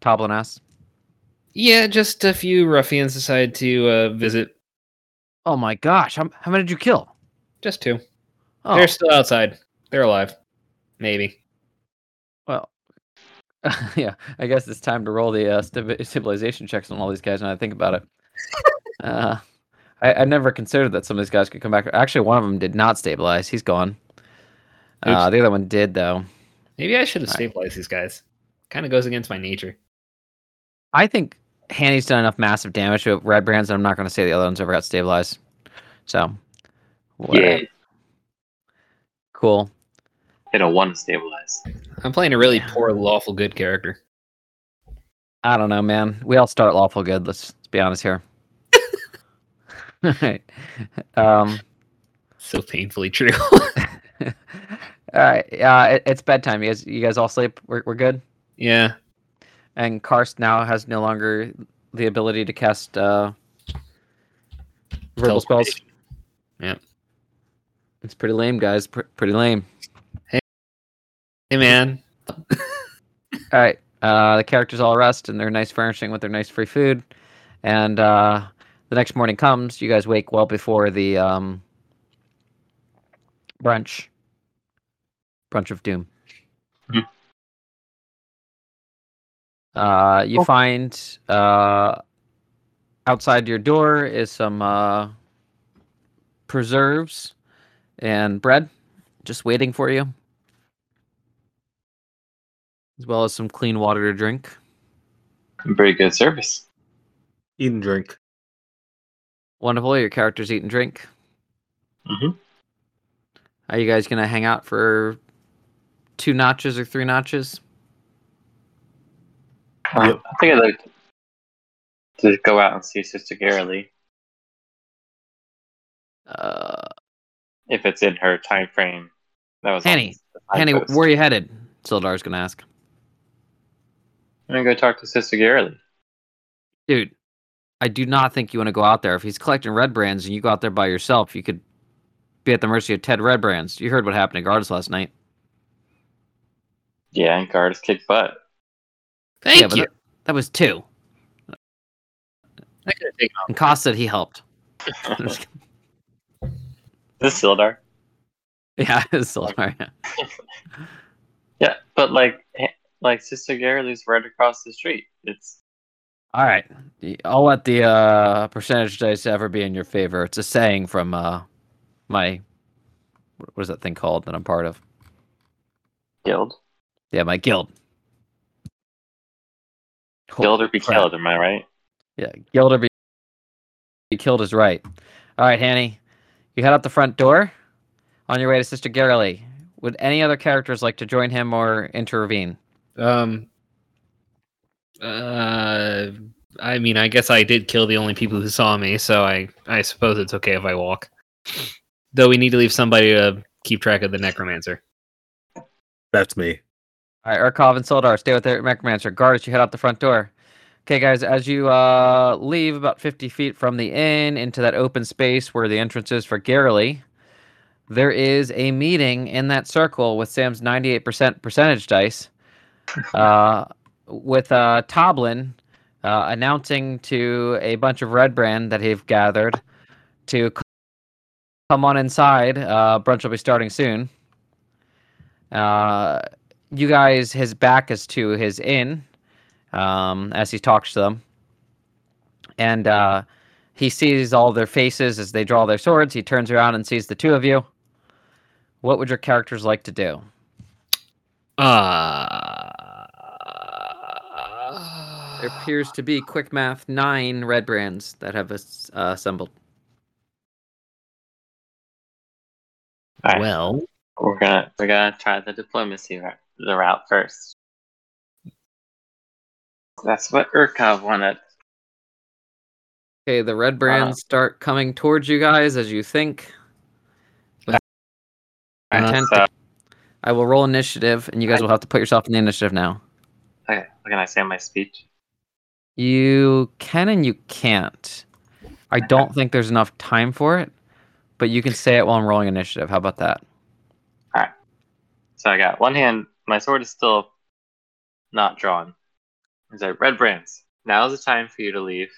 Toblen asks. Yeah, just a few ruffians decided to uh, visit. Oh my gosh, how, how many did you kill? Just two. Oh, They're still outside. They're alive. Maybe. yeah. I guess it's time to roll the uh, stabi- civilization checks on all these guys. Now I think about it, uh, I, I never considered that some of these guys could come back. Actually, one of them did not stabilize. He's gone. Uh, the other one did, though. Maybe I should have stabilized these guys. Kind of goes against my nature. I think Hanny's done enough massive damage to Red Brands that I'm not going to say the other ones ever got stabilized. So, whatever. Yeah, cool. Hit a one stabilize. I'm playing a really poor lawful good character. I don't know, man. We all start lawful good. Let's, let's be honest here. All right. Um, So painfully true. all right. Uh, it, it's bedtime. You guys, you guys all sleep. We're, we're good. yeah. And Kost now has no longer the ability to cast uh, verbal spells. Teleportation. Yep. It's pretty lame, guys. Pr- pretty lame. Hey man. All right. Uh, the characters all rest in their nice furnishing with their nice free food, and uh, the next morning comes. You guys wake well before the um, brunch. Brunch of doom. Mhm. Uh, you Cool. find uh, outside your door is some uh, preserves and bread, just waiting for you, as well as some clean water to drink. Very good service. Eat and drink. Wonderful. Your characters eat and drink. hmm Are you guys gonna hang out for two notches or three notches? Um, Yep. I think I'd like to go out and see Sister Garaele Uh, if it's in her time frame. That was on Henny, the Henny, signpost. where are you headed? Sildar's gonna ask. I'm gonna go talk to Sister Garaele. Dude, I do not think you want to go out there. If he's collecting red brands and you go out there by yourself, you could be at the mercy of Ted Red Brands. You heard what happened to Gardas last night. Yeah, and Guard kicked butt. Thank yeah, but you. That, that was two. I could have taken off. And Kost said he helped. This is Sildar. yeah, it's Sildar. yeah. Yeah, but like, like Sister Garaele's right across the street. It's All right. I'll let the uh, percentage dice ever be in your favor. It's a saying from uh, my. What is that thing called that I'm part of? guild. Yeah, my guild. Guild or be crap. killed. Am I right? Yeah, guild or be, be killed is right. All right, Hanny. You head out the front door on your way to Sister Garaele. Would any other characters like to join him or intervene? Um. Uh, I mean, I guess I did kill the only people who saw me, so I I suppose it's okay if I walk. Though we need to leave somebody to keep track of the necromancer. That's me. All right, Urkov and Sildar, stay with the Necromancer. Guards, you head out the front door. Okay, guys, as you uh, leave about 50 feet from the inn into that open space where the entrance is for Garaele, there is a meeting in that circle with Sam's 98% percentage dice uh, with uh, Toblen uh, announcing to a bunch of Red Brand that he've gathered to come on inside. Uh, brunch will be starting soon. Uh, you guys, his back is to his inn um, as he talks to them. And uh, he sees all their faces as they draw their swords. He turns around and sees the two of you. What would your characters like to do? Uh, There appears to be, quick math, nine red brands that have uh, assembled. All right. well, We're gonna we're gonna try the diplomacy route, the route first. That's what Urkov wanted. Okay, the red brands start coming towards you guys as you think. With Alright, intent so, to- I will roll initiative, and you guys will have to put yourself in the initiative now. okay, can I say my speech? You can and you can't. I don't think there's enough time for it, but you can say it while I'm rolling initiative. How about that? All right. So I got one hand. My sword is still not drawn. Is like red brands. Now is the time for you to leave.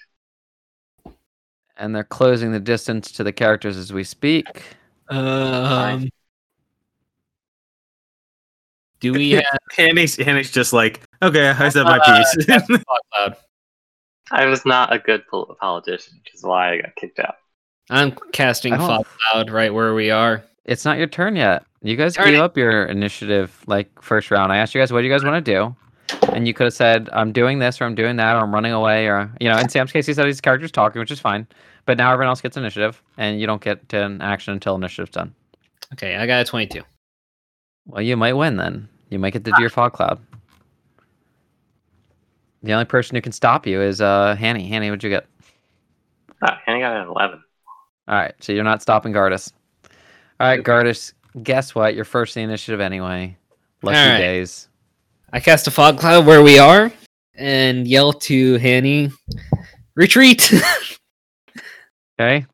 And they're closing the distance to the characters as we speak. um, do we have Hanny's, Hanny's just like, okay, I said my piece. Fog I was not a good politician, which is why I got kicked out. I'm casting I Fog Cloud right where we are. It's not your turn yet. You guys Darn gave it. up your initiative like first round. I asked you guys what do you guys want to do, and you could have said I'm doing this or I'm doing that or I'm running away or you know. In Sam's case, he said his character's talking, which is fine. But now everyone else gets initiative, and you don't get to an action until initiative's done. Okay, I got a 22. Well, you might win then. You might get the do your fog cloud. The only person who can stop you is uh Hanny. Hanny, what'd you get? And I got an eleven. All right, so you're not stopping Gardas. All right, Gardas. Guess what? You're first in the initiative anyway. Lucky All right. days. I cast a fog cloud where we are and yell to Hanny, retreat. Okay.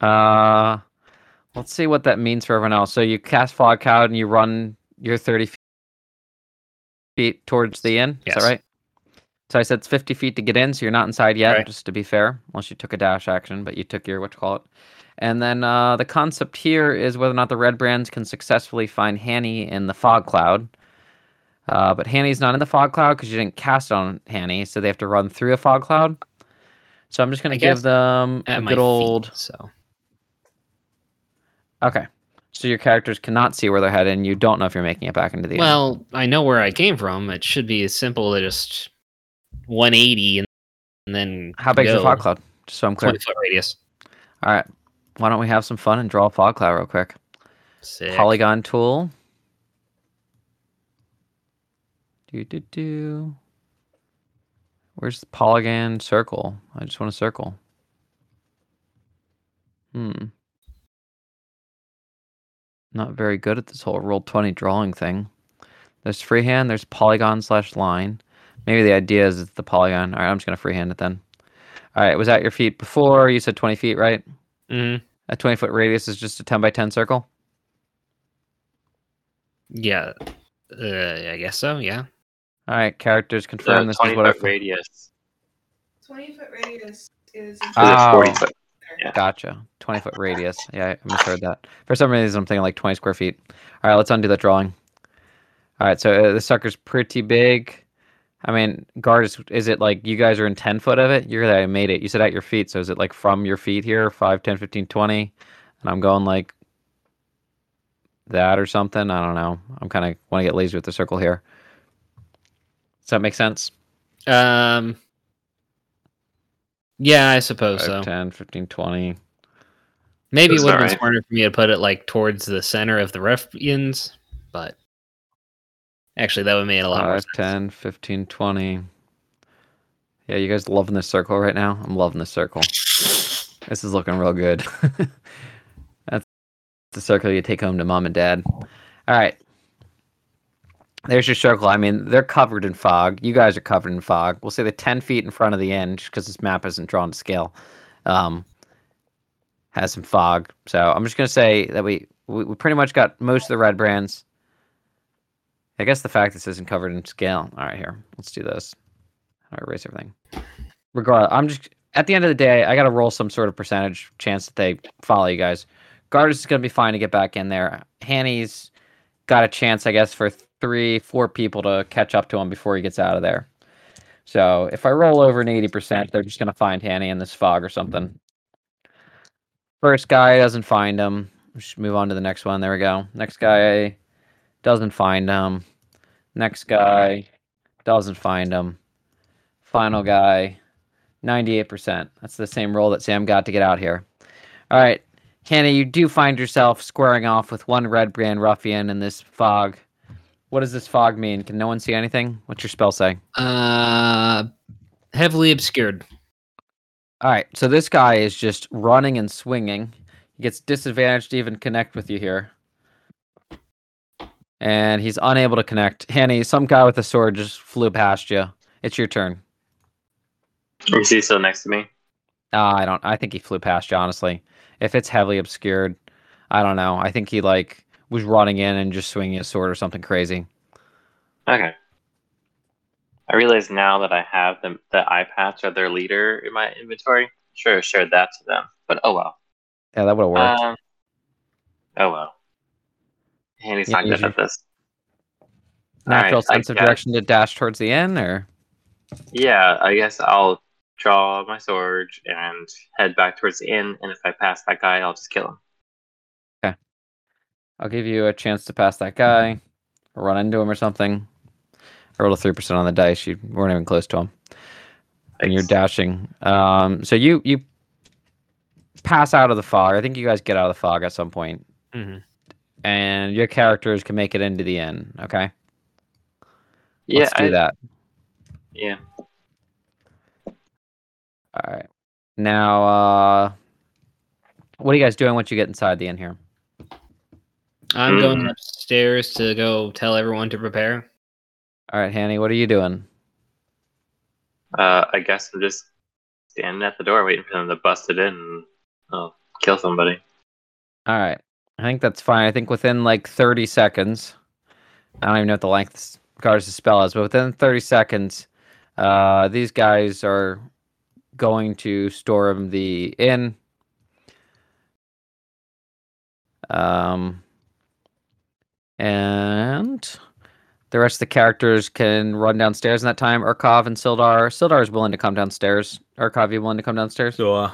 Uh, let's see what that means for everyone else. So you cast fog cloud and you run your 30 feet towards the inn. Is that right? So I said it's 50 feet to get in, so you're not inside yet, Right. just to be fair, unless you took a dash action, but you took your what you call it. And then uh, the concept here is whether or not the red brands can successfully find Hanny in the fog cloud. Uh, but Hanny's not in the fog cloud because you didn't cast on Hanny, so they have to run through a fog cloud. So I'm just gonna give them a good old. feet, so Okay. So your characters cannot see where they're headed, and you don't know if you're making it back into the. end. well, I know where I came from. It should be as simple as just 180 and, and then how big go. the fog cloud? Just so I'm clear. 20 foot radius. All right. Why don't we have some fun and draw a fog cloud real quick? Sick. Polygon tool. Do do do. Where's the polygon circle? I just want a circle. Hmm. Not very good at this whole Roll20 drawing thing. There's freehand. There's polygon slash line. Maybe the idea is it's the polygon. All right, I'm just gonna freehand it then. All right, was that your feet before? You said 20 feet, right? Mhm. A 20 foot radius is just a 10 by 10 circle. Yeah. Uh, I guess so. Yeah. All right, characters confirm The this is 20 what I foot radius. 20 foot radius is. So Ah. 40 Oh. foot. Yeah. Gotcha. 20 foot radius. Yeah, I misheard that. For some reason, I'm thinking like 20 square feet. All right, let's undo that drawing. All right, so uh, the sucker's pretty big. I mean, guard is, is it like you guys are in 10 foot of it? You're that I made it. You said at your feet. So is it like from your feet here, 5, 10, 15, 20? And I'm going like that or something. I don't know. I'm kind of want to get lazy with the circle here. Does that make sense? Um. Yeah, I suppose 5, so. 10, 15, 20. Maybe it would have been alright. smarter for me to put it like towards the center of the ruffians, but actually that would make it a lot more sense. 10, 15, 20. Yeah, you guys loving this circle right now? I'm loving this circle. This is looking real good. That's the circle you take home to mom and dad. All right. There's your circle. I mean, they're covered in fog. You guys are covered in fog. We'll say the 10 feet in front of the end, because this map isn't drawn to scale, um, has some fog. So I'm just going to say that we, we, we pretty much got most of the red brands. I guess the fact this isn't covered in scale. All right, here. Let's do this. I'll erase everything. Regardless, I'm just at the end of the day, I got to roll some sort of percentage chance that they follow you guys. Gardas is going to be fine to get back in there. Hanny's got a chance, I guess, for three, four people to catch up to him before he gets out of there. So if I roll over an 80%, they're just going to find Hanny in this fog or something. First guy doesn't find him. Move on to the next one. There we go. Next guy doesn't find him. Next guy doesn't find him. Final guy, 98%. That's the same roll that Sam got to get out here. All right. Hannah, you do find yourself squaring off with one red brand ruffian in this fog. What does this fog mean? Can no one see anything? What's your spell say? Uh, heavily obscured. All right. So this guy is just running and swinging. He gets disadvantaged to even connect with you here. And he's unable to connect. Hanny, some guy with a sword just flew past you. It's your turn. Is he still next to me? Uh, I don't. I think he flew past you. Honestly, if it's heavily obscured, I don't know. I think he like was running in and just swinging his sword or something crazy. Okay. I realize now that I have the the eye patch of their leader in my inventory. Sure, shared that to them, but oh well. Yeah, that would have worked. Um, oh well. Handy's Yeah, not good at this. Natural alright, I sense of guess- direction to dash towards the end, or Yeah, I guess I'll draw my sword and head back towards the inn. And if I pass that guy, I'll just kill him. I'll give you a chance to pass that guy, or run into him or something. I rolled a three percent on the dice. You weren't even close to him, and you're dashing. Um, so you you pass out of the fog. I think you guys get out of the fog at some point, hmm and your characters can make it into the inn. Okay, Yeah, let's do I- that. Yeah. All right. Now, uh, what are you guys doing once you get inside the inn here? I'm going Mm. upstairs to go tell everyone to prepare. All right, Hanny, what are you doing? Uh, I guess I'm just standing at the door waiting for them to bust it in and I'll kill somebody. All right. I think that's fine. I think within like 30 seconds, I don't even know what the length Guards' spell is, but within 30 seconds, Uh, these guys are going to storm the inn. Um, and the rest of the characters can run downstairs in that time. Urkov and Sildar. Sildar is willing to come downstairs. Urkov, you willing to come downstairs? So uh,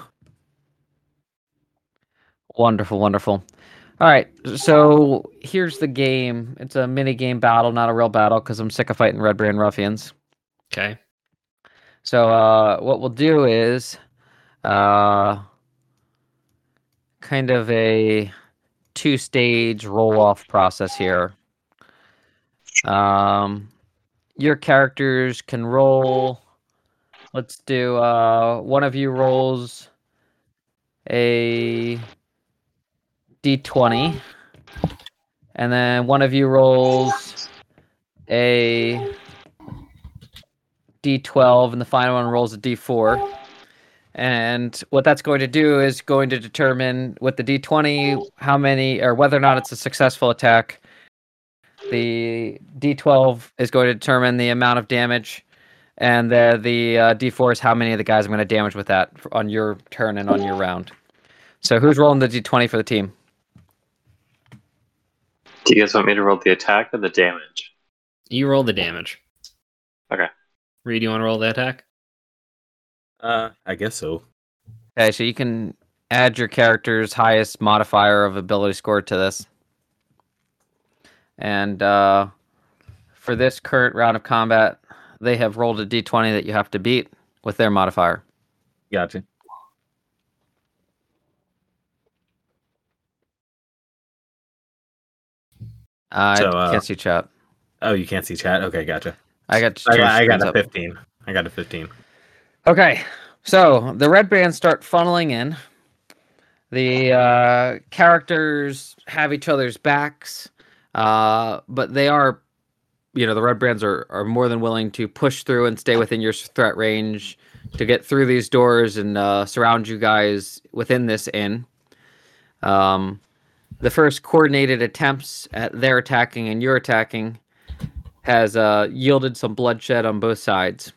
Wonderful, wonderful. All right, so here's the game. It's a mini game battle, not a real battle, because I'm sick of fighting Red Brand ruffians. Okay. So uh, what we'll do is uh, kind of a two-stage roll-off process here. Um, your characters can roll. Let's do uh, one of you rolls a d20, and then one of you rolls a d12 and the final one rolls a d4 and what that's going to do is going to determine with the d20 how many or whether or not it's a successful attack the d12 is going to determine the amount of damage and the the uh, d4 is how many of the guys i'm going to damage with that f- on your turn and on your round so who's rolling the d20 for the team Do you guys want me to roll the attack or the damage? You roll the damage. Okay. Reed, you want to roll the attack? Uh, I guess so. okay so you can add your character's highest modifier of ability score to this and uh, for this current round of combat they have rolled a d20 that you have to beat with their modifier Gotcha. i So, uh, can't see chat Oh, you can't see chat. Okay, gotcha. i got I got, I got a up. 15. I got a 15. Okay, so the red bands start funneling in. The uh, characters have each other's backs, uh, but they are, you know, the red brands are, are more than willing to push through and stay within your threat range to get through these doors and uh, surround you guys within this inn. Um, the first coordinated attempts at their attacking and your attacking has uh, yielded some bloodshed on both sides.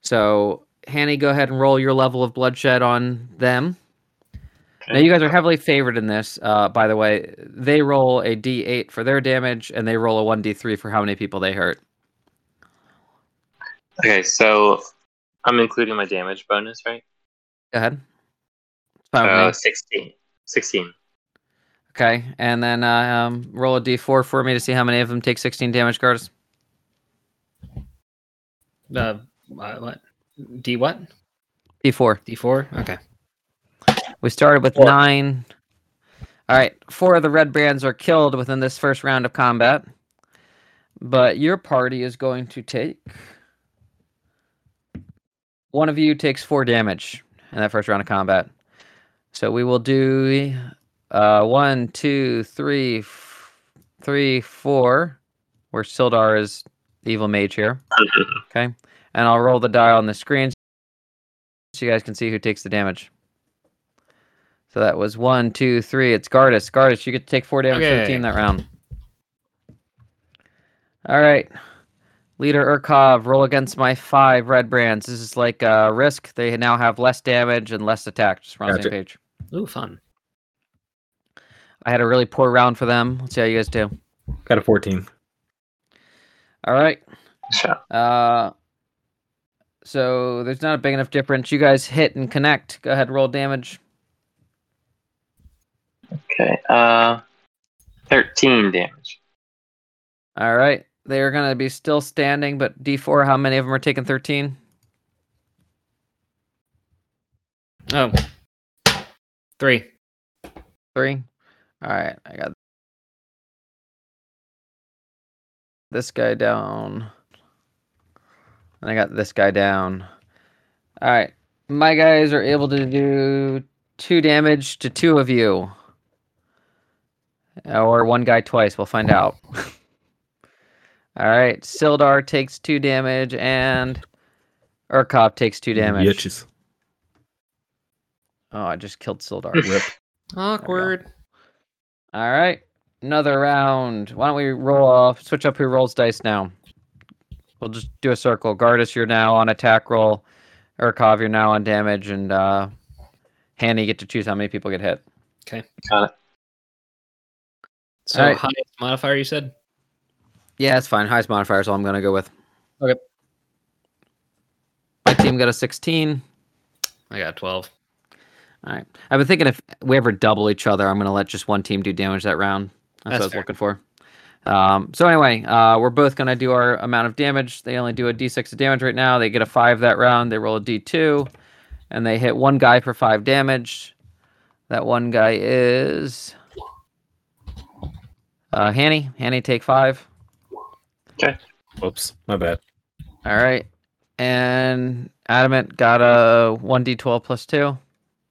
So, Hanny, go ahead and roll your level of bloodshed on them. Now, you guys are heavily favored in this, uh, by the way. They roll a d8 for their damage, and they roll a 1d3 for how many people they hurt. Okay, so I'm including my damage bonus, right? Go ahead. It's fine with Uh, 16. 16. Okay, and then uh, um, roll a d4 for me to see how many of them take 16 damage, Gardas. Uh, uh, what? D what? D4. D4? Okay. We started with Four. nine. All right, four of the red brands are killed within this first round of combat. But your party is going to take. One of you takes four damage in that first round of combat. So we will do uh, one, two, three, f- three, four. Where Sildar is the evil mage here. Okay. And I'll roll the die on the screen so you guys can see who takes the damage. So that was one, two, three. It's Gardas. Gardas, you get to take four damage for the team that round. All right. Leader Urkov, roll against my five red brands. This is like uh, risk. They now have less damage and less attack. Just on the Gotcha. same page. Ooh, fun. I had a really poor round for them. Let's see how you guys do. Got a 14. All right. Shot. Uh, so there's not a big enough difference. You guys hit and connect. Go ahead, roll damage. Okay. Uh, 13 damage. All right. They are going to be still standing, but D4, how many of them are taking 13? Oh. Three. Three. All right. I got this guy down. And I got this guy down. All right. My guys are able to do two damage to two of you. Or one guy twice. We'll find out. All right. Sildar takes two damage and Urkov takes two damage. Bitches. Oh, I just killed Sildar. Rip. Awkward. All right, another round. Why don't we roll off? Switch up who rolls dice now. We'll just do a circle. Gardas, you're now on attack roll. Urkov, you're now on damage, and uh, Hanny, you get to choose how many people get hit. Okay. Uh so Alright. highest modifier you said? Yeah, it's fine. Highest modifier is all I'm going to go with. Okay. My team got a 16. I got twelve. All right. I've been thinking if we ever double each other, I'm going to let just one team do damage that round. That's, That's what I was fair. looking for. Um, so anyway, uh, we're both going to do our amount of damage. They only do a d6 of damage right now. They get a 5 that round. They roll a d2, and they hit one guy for 5 damage. That one guy is... Uh, Hanny. Hanny, take 5. Whoops, my bad. All right. And Adamant got a 1d12 plus 2.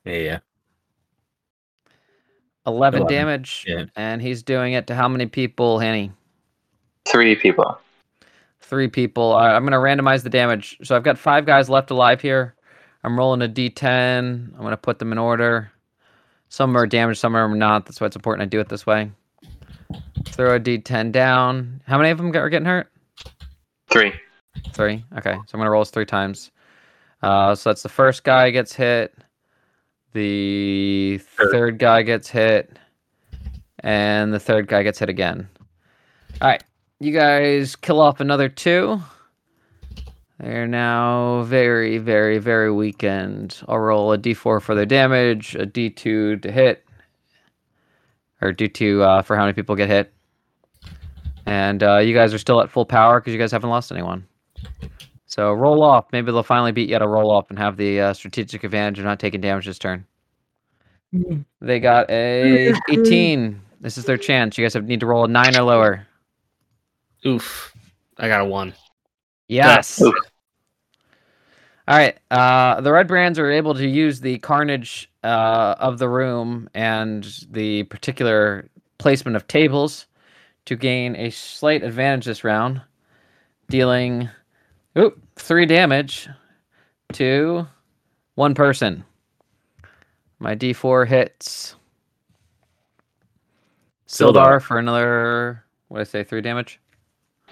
Yeah, yeah. 11, 11, damage. yeah. And he's doing it to how many people, Hanny? Three people. Three people. All right, I'm going to randomize the damage. So I've got five guys left alive here. I'm rolling a d10. I'm going to put them in order. Some are damaged, some are not. That's why it's important I do it this way. Throw a d10 down. How many of them are getting hurt? Three. Three. Okay, so I'm gonna roll this three times. Uh, so that's the first guy gets hit, the Third. guy gets hit, and the third guy gets hit again. All right, you guys kill off another two. They're now very, very, very weakened. I'll roll a d4 for their damage, a d2 to hit, or d2 uh, for how many people get hit. And uh, you guys are still at full power because you guys haven't lost anyone. So roll off. Maybe they'll finally beat you at a roll off and have the uh, strategic advantage of not taking damage this turn. They got a 18. This is their chance. You guys have, need to roll a nine or lower. Oof. I got a one. Yes. Oof. All right. Uh, the red brands are able to use the carnage uh, of the room and the particular placement of tables to gain a slight advantage this round, dealing oop, three damage to one person. My d4 hits Sildar Sildar. for another, what did I say, three damage?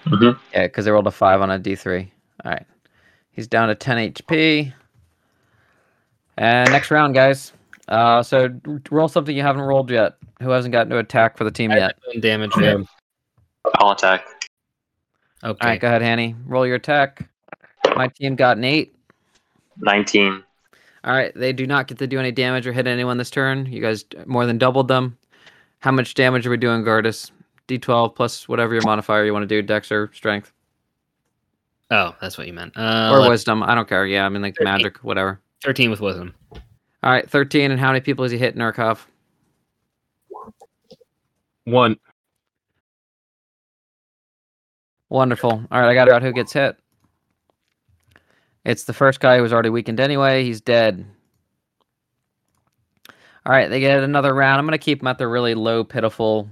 Mhm. Yeah, because they rolled a five on a d3. All right. He's down to 10 HP. And next round, guys. Uh, so roll something you haven't rolled yet. Who hasn't gotten to attack for the team yet? Damage. Yeah. Yeah. I'll attack. Okay. All right, go ahead, Hanny. Roll your attack. My team got an eight. 19. All right, they do not get to do any damage or hit anyone this turn. You guys more than doubled them. How much damage are we doing, Gardas? D12 plus whatever your modifier you want to do, Dex or Strength Oh, that's what you meant. Uh, or let- Wisdom. I don't care. Yeah, I mean like 13. magic, whatever. Thirteen with wisdom. All right, 13. And how many people has he hit, Nurkov? One. Wonderful. All right, I got out who gets hit. It's the first guy who was already weakened anyway. He's dead. All right, they get another round. I'm going to keep them at the really low, pitiful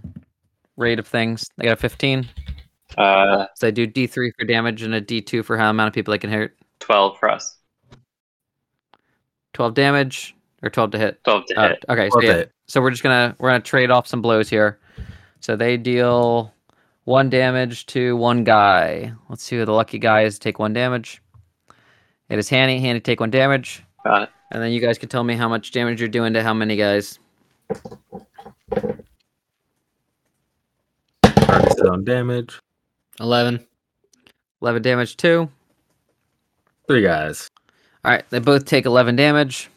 rate of things. They got a 15. Uh, So they do D3 for damage and a D2 for how amount of people they can hit. 12 for us. 12 damage or 12 to hit. 12 to Uh, hit. okay, so yeah. hit. So we're just gonna we're gonna trade off some blows here. So they deal one damage to one guy. Let's see who the lucky guy is. to Take one damage. It is Hanny. Hanny take one damage, Got it. and then you guys can tell me how much damage you're doing to how many guys. Target's his damage. Eleven. Eleven damage two. Three guys. All right, they both take eleven damage.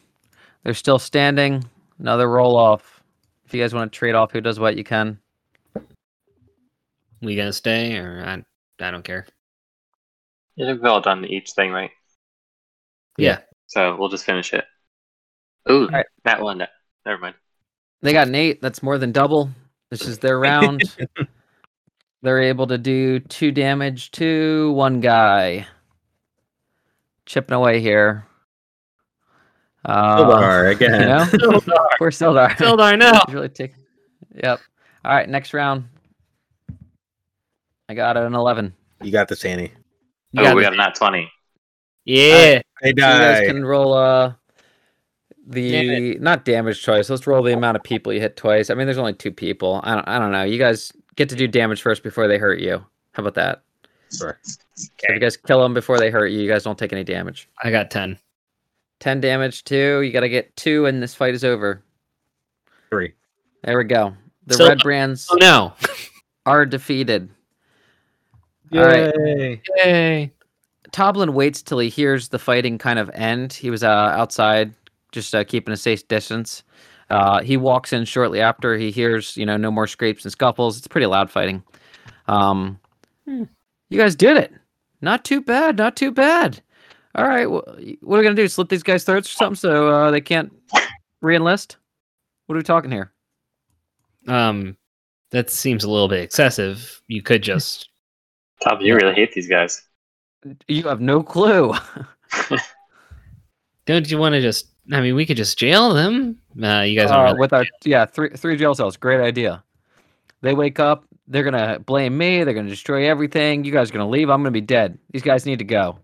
They're still standing. Another roll off. If you guys want to trade off who does what, you can. We gonna stay or I? I don't care. Yeah, we've all done each thing, right? Yeah. So we'll just finish it. Ooh, Alright. that one. no- Never mind. They got an eight. That's more than double. This is their round. They're able to do two damage to one guy. Chipping away here. Uh, Sildar again. You know? Poor Sildar. Sildar, no. He's really take. Yep. All right, next round. I got an 11. You got this, Annie. You oh, got we this. got a nat 20. Yeah. They So you guys can roll uh the Damn not damage choice. Let's roll the amount of people you hit twice. I mean, there's only two people. I don't. I don't know. You guys get to do damage first before they hurt you. How about that? Sure. So if you guys kill them before they hurt you, you guys don't take any damage. I got ten. 10 damage, two. You got to get two, and this fight is over. Three. There we go. The So- red brands Oh no! are defeated. All right. Yay. Yay! Toblen waits till he hears the fighting kind of end. He was uh, outside, just uh, keeping a safe distance. Uh, he walks in shortly after. He hears, you know, no more scrapes and scuffles. It's pretty loud fighting. Um, Hmm. You guys did it. Not too bad. Not too bad. All right. wh- What are we gonna do? Slit these guys' throats or something so uh, they can't re-enlist? What are we talking here? Um, that seems a little bit excessive. You could just. Top, you really hate these guys. You have no clue. Don't you want to just? I mean, we could just jail them. Uh, you guys Uh, aren't really- with our yeah three three jail cells. Great idea. They wake up. They're gonna blame me. They're gonna destroy everything. You guys are gonna leave. I'm gonna be dead. These guys need to go.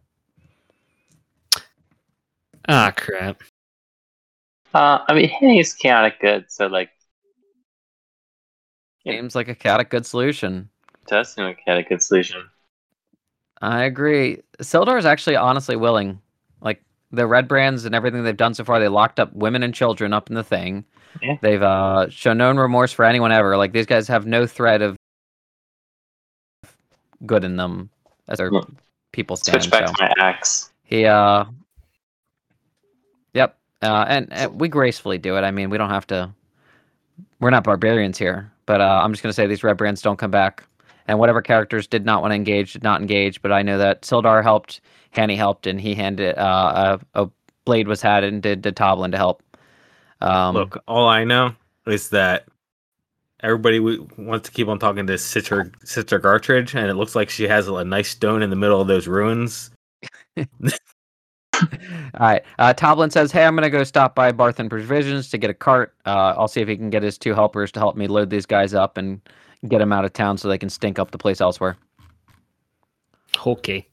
Ah, crap. Uh, I mean, hitting is chaotic good, so like, Yeah. Seems like a chaotic good solution. it does seem like a chaotic good solution. I agree. Sildar is actually honestly willing. Like the red brands and everything they've done so far, they locked up women and children up in the thing. Yeah. They've uh, shown no remorse for anyone ever. Like these guys have no thread of good in them as their Yeah. people stand. Switch back so. to my axe. He uh Yep. Uh and, and we gracefully do it. I mean, we don't have to we're not barbarians here. But uh I'm just gonna say these red brands don't come back. And whatever characters did not want to engage did not engage, but I know that Sildar helped, Hanny helped, and he handed uh a, a blade was had and did to Toblen to help. Um Look, all I know is that everybody w- wants to keep on talking to Sister Sister Gartridge, and it looks like she has a nice stone in the middle of those ruins. All right. Uh, Toblen says, "Hey, I'm gonna go stop by Barthen's Provisions to get a cart. Uh, I'll see if he can get his two helpers to help me load these guys up and get them out of town so they can stink up the place elsewhere." Okay.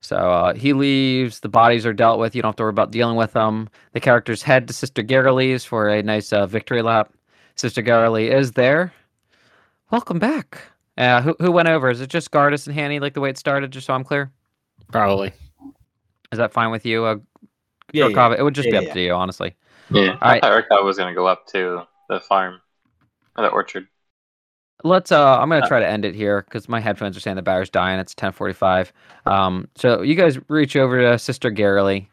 So uh, he leaves. The bodies are dealt with. You don't have to worry about dealing with them. The characters head to Sister Garaele's for a nice uh, victory lap. Sister Garaele is there. Welcome back. Uh, who who went over? Is it just Gardas and Hanny, like the way it started? Just so I'm clear. Probably. Is that fine with you? Uh, Yeah, Gorkava? It would just Yeah, be yeah, up to you, honestly. Yeah, Alright. I thought Urka was gonna go up to the farm, or the orchard. Let's. Uh, I'm gonna Uh, try to end it here because my headphones are saying the battery's dying. It's 10:45. Um, so you guys reach over to Sister Garaele,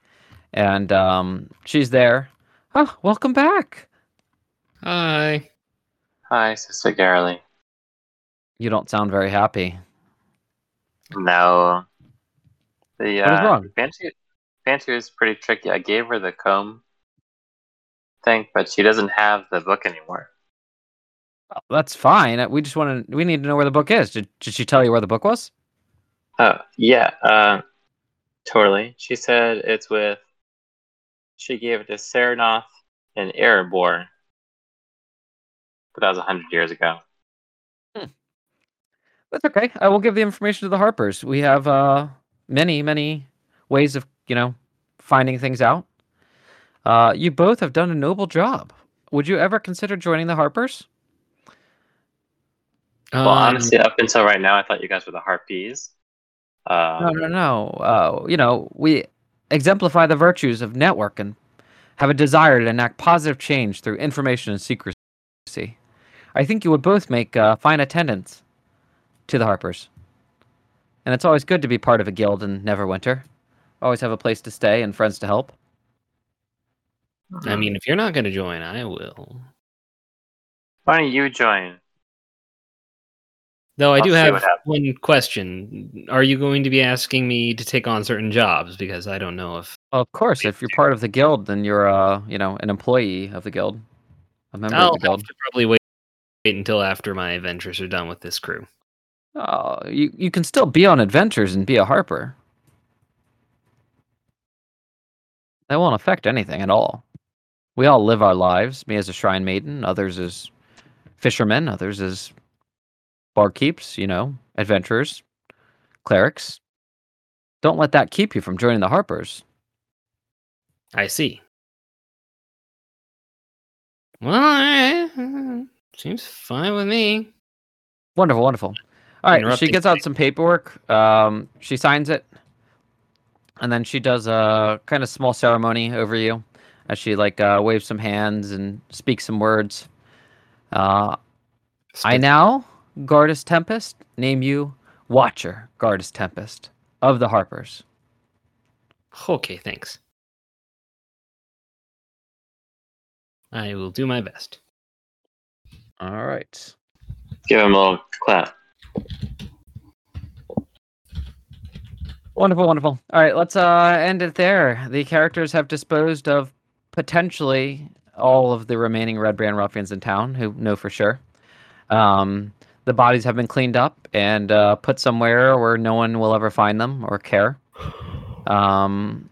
and um, she's there. Oh, welcome back. Hi. Hi, Sister Garaele. You don't sound very happy. No. The What is uh, wrong? Banshee, Banshee is pretty tricky. I gave her the comb thing, but she doesn't have the book anymore. Oh, that's fine. Uh, We just want to. We need to know where the book is. Did, did she tell you where the book was? Oh, yeah, uh, totally. She said it's with. She gave it to Tsernoth and Iriaebor. But that was a hundred years ago. That's okay. I will give the information to the Harpers. We have uh, many, many ways of you know finding things out. Uh, you both have done a noble job. Would you ever consider joining the Harpers? Well, Um, honestly, up until right now, I thought you guys were the Harpies. Um, No, no, no. Uh, you know, we exemplify the virtues of network and have a desire to enact positive change through information and secrecy. I think you would both make uh, fine attendants to the Harpers. And it's always good to be part of a guild in Neverwinter. Always have a place to stay and friends to help. I mean, if you're not going to join, I will. why don't you join? Though I I'll do have one question. Are you going to be asking me to take on certain jobs? Because I don't know if Well, of course, if you're part of the guild, then you're, uh, you know, an employee of the guild, a member I'll of the have guild. to probably wait, wait until after my adventures are done with this crew. Oh, you you can still be on adventures and be a harper. That won't affect anything at all. We all live our lives. Me as a shrine maiden, others as fishermen, others as barkeeps. You know, adventurers, clerics. Don't let that keep you from joining the harpers. I see. Well, eh, seems fine with me. Wonderful, wonderful. All right, she gets out some paperwork. Um, she signs it, and then she does a kind of small ceremony over you, as she like uh, waves some hands and speaks some words. Uh, I now, Gardas Tempest, name you Watcher Gardas Tempest of the Harpers. Okay, thanks. I will do my best. All right. Give him a little clap. Wonderful, wonderful. All right, let's uh end it there. The characters have disposed of potentially all of the remaining Red Brand ruffians in town who know for sure. Um, the bodies have been cleaned up and uh, put somewhere where no one will ever find them or care. Um,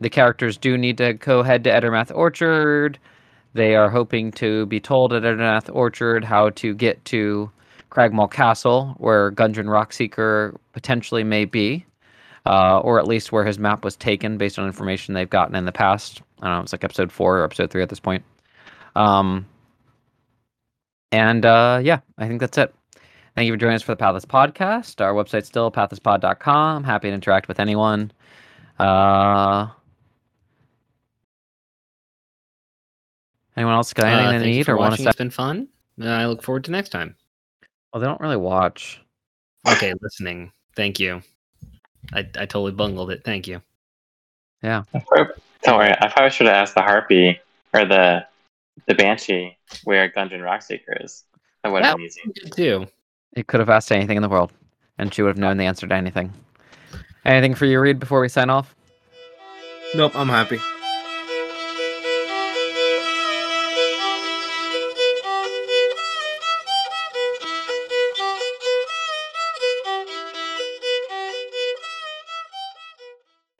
the characters do need to go head to Edermath Orchard. They are hoping to be told at Edermath Orchard how to get to Cragmaw Castle, where Gundren Rockseeker potentially may be uh, or at least where his map was taken based on information they've gotten in the past. I don't know, it's like episode four or episode three at this point. Um, and uh, yeah, I think that's it. Thank you for joining us for the Pathless Podcast. Our website's still pathlesspod.com. Happy to interact with anyone. Uh, anyone else got anything Uh, they need or want to say? It's been fun. Uh, I look forward to next time. Well, they don't really watch. Okay, listening. Thank you. I, I totally bungled it. Thank you. Yeah. Don't worry, I probably should have asked the harpy or the the banshee where Gundren Rockseeker is. That would have been easy. Too. You could have asked anything in the world, and she would have known the answer to anything. Anything for you, Reed, before we sign off? Nope, I'm happy.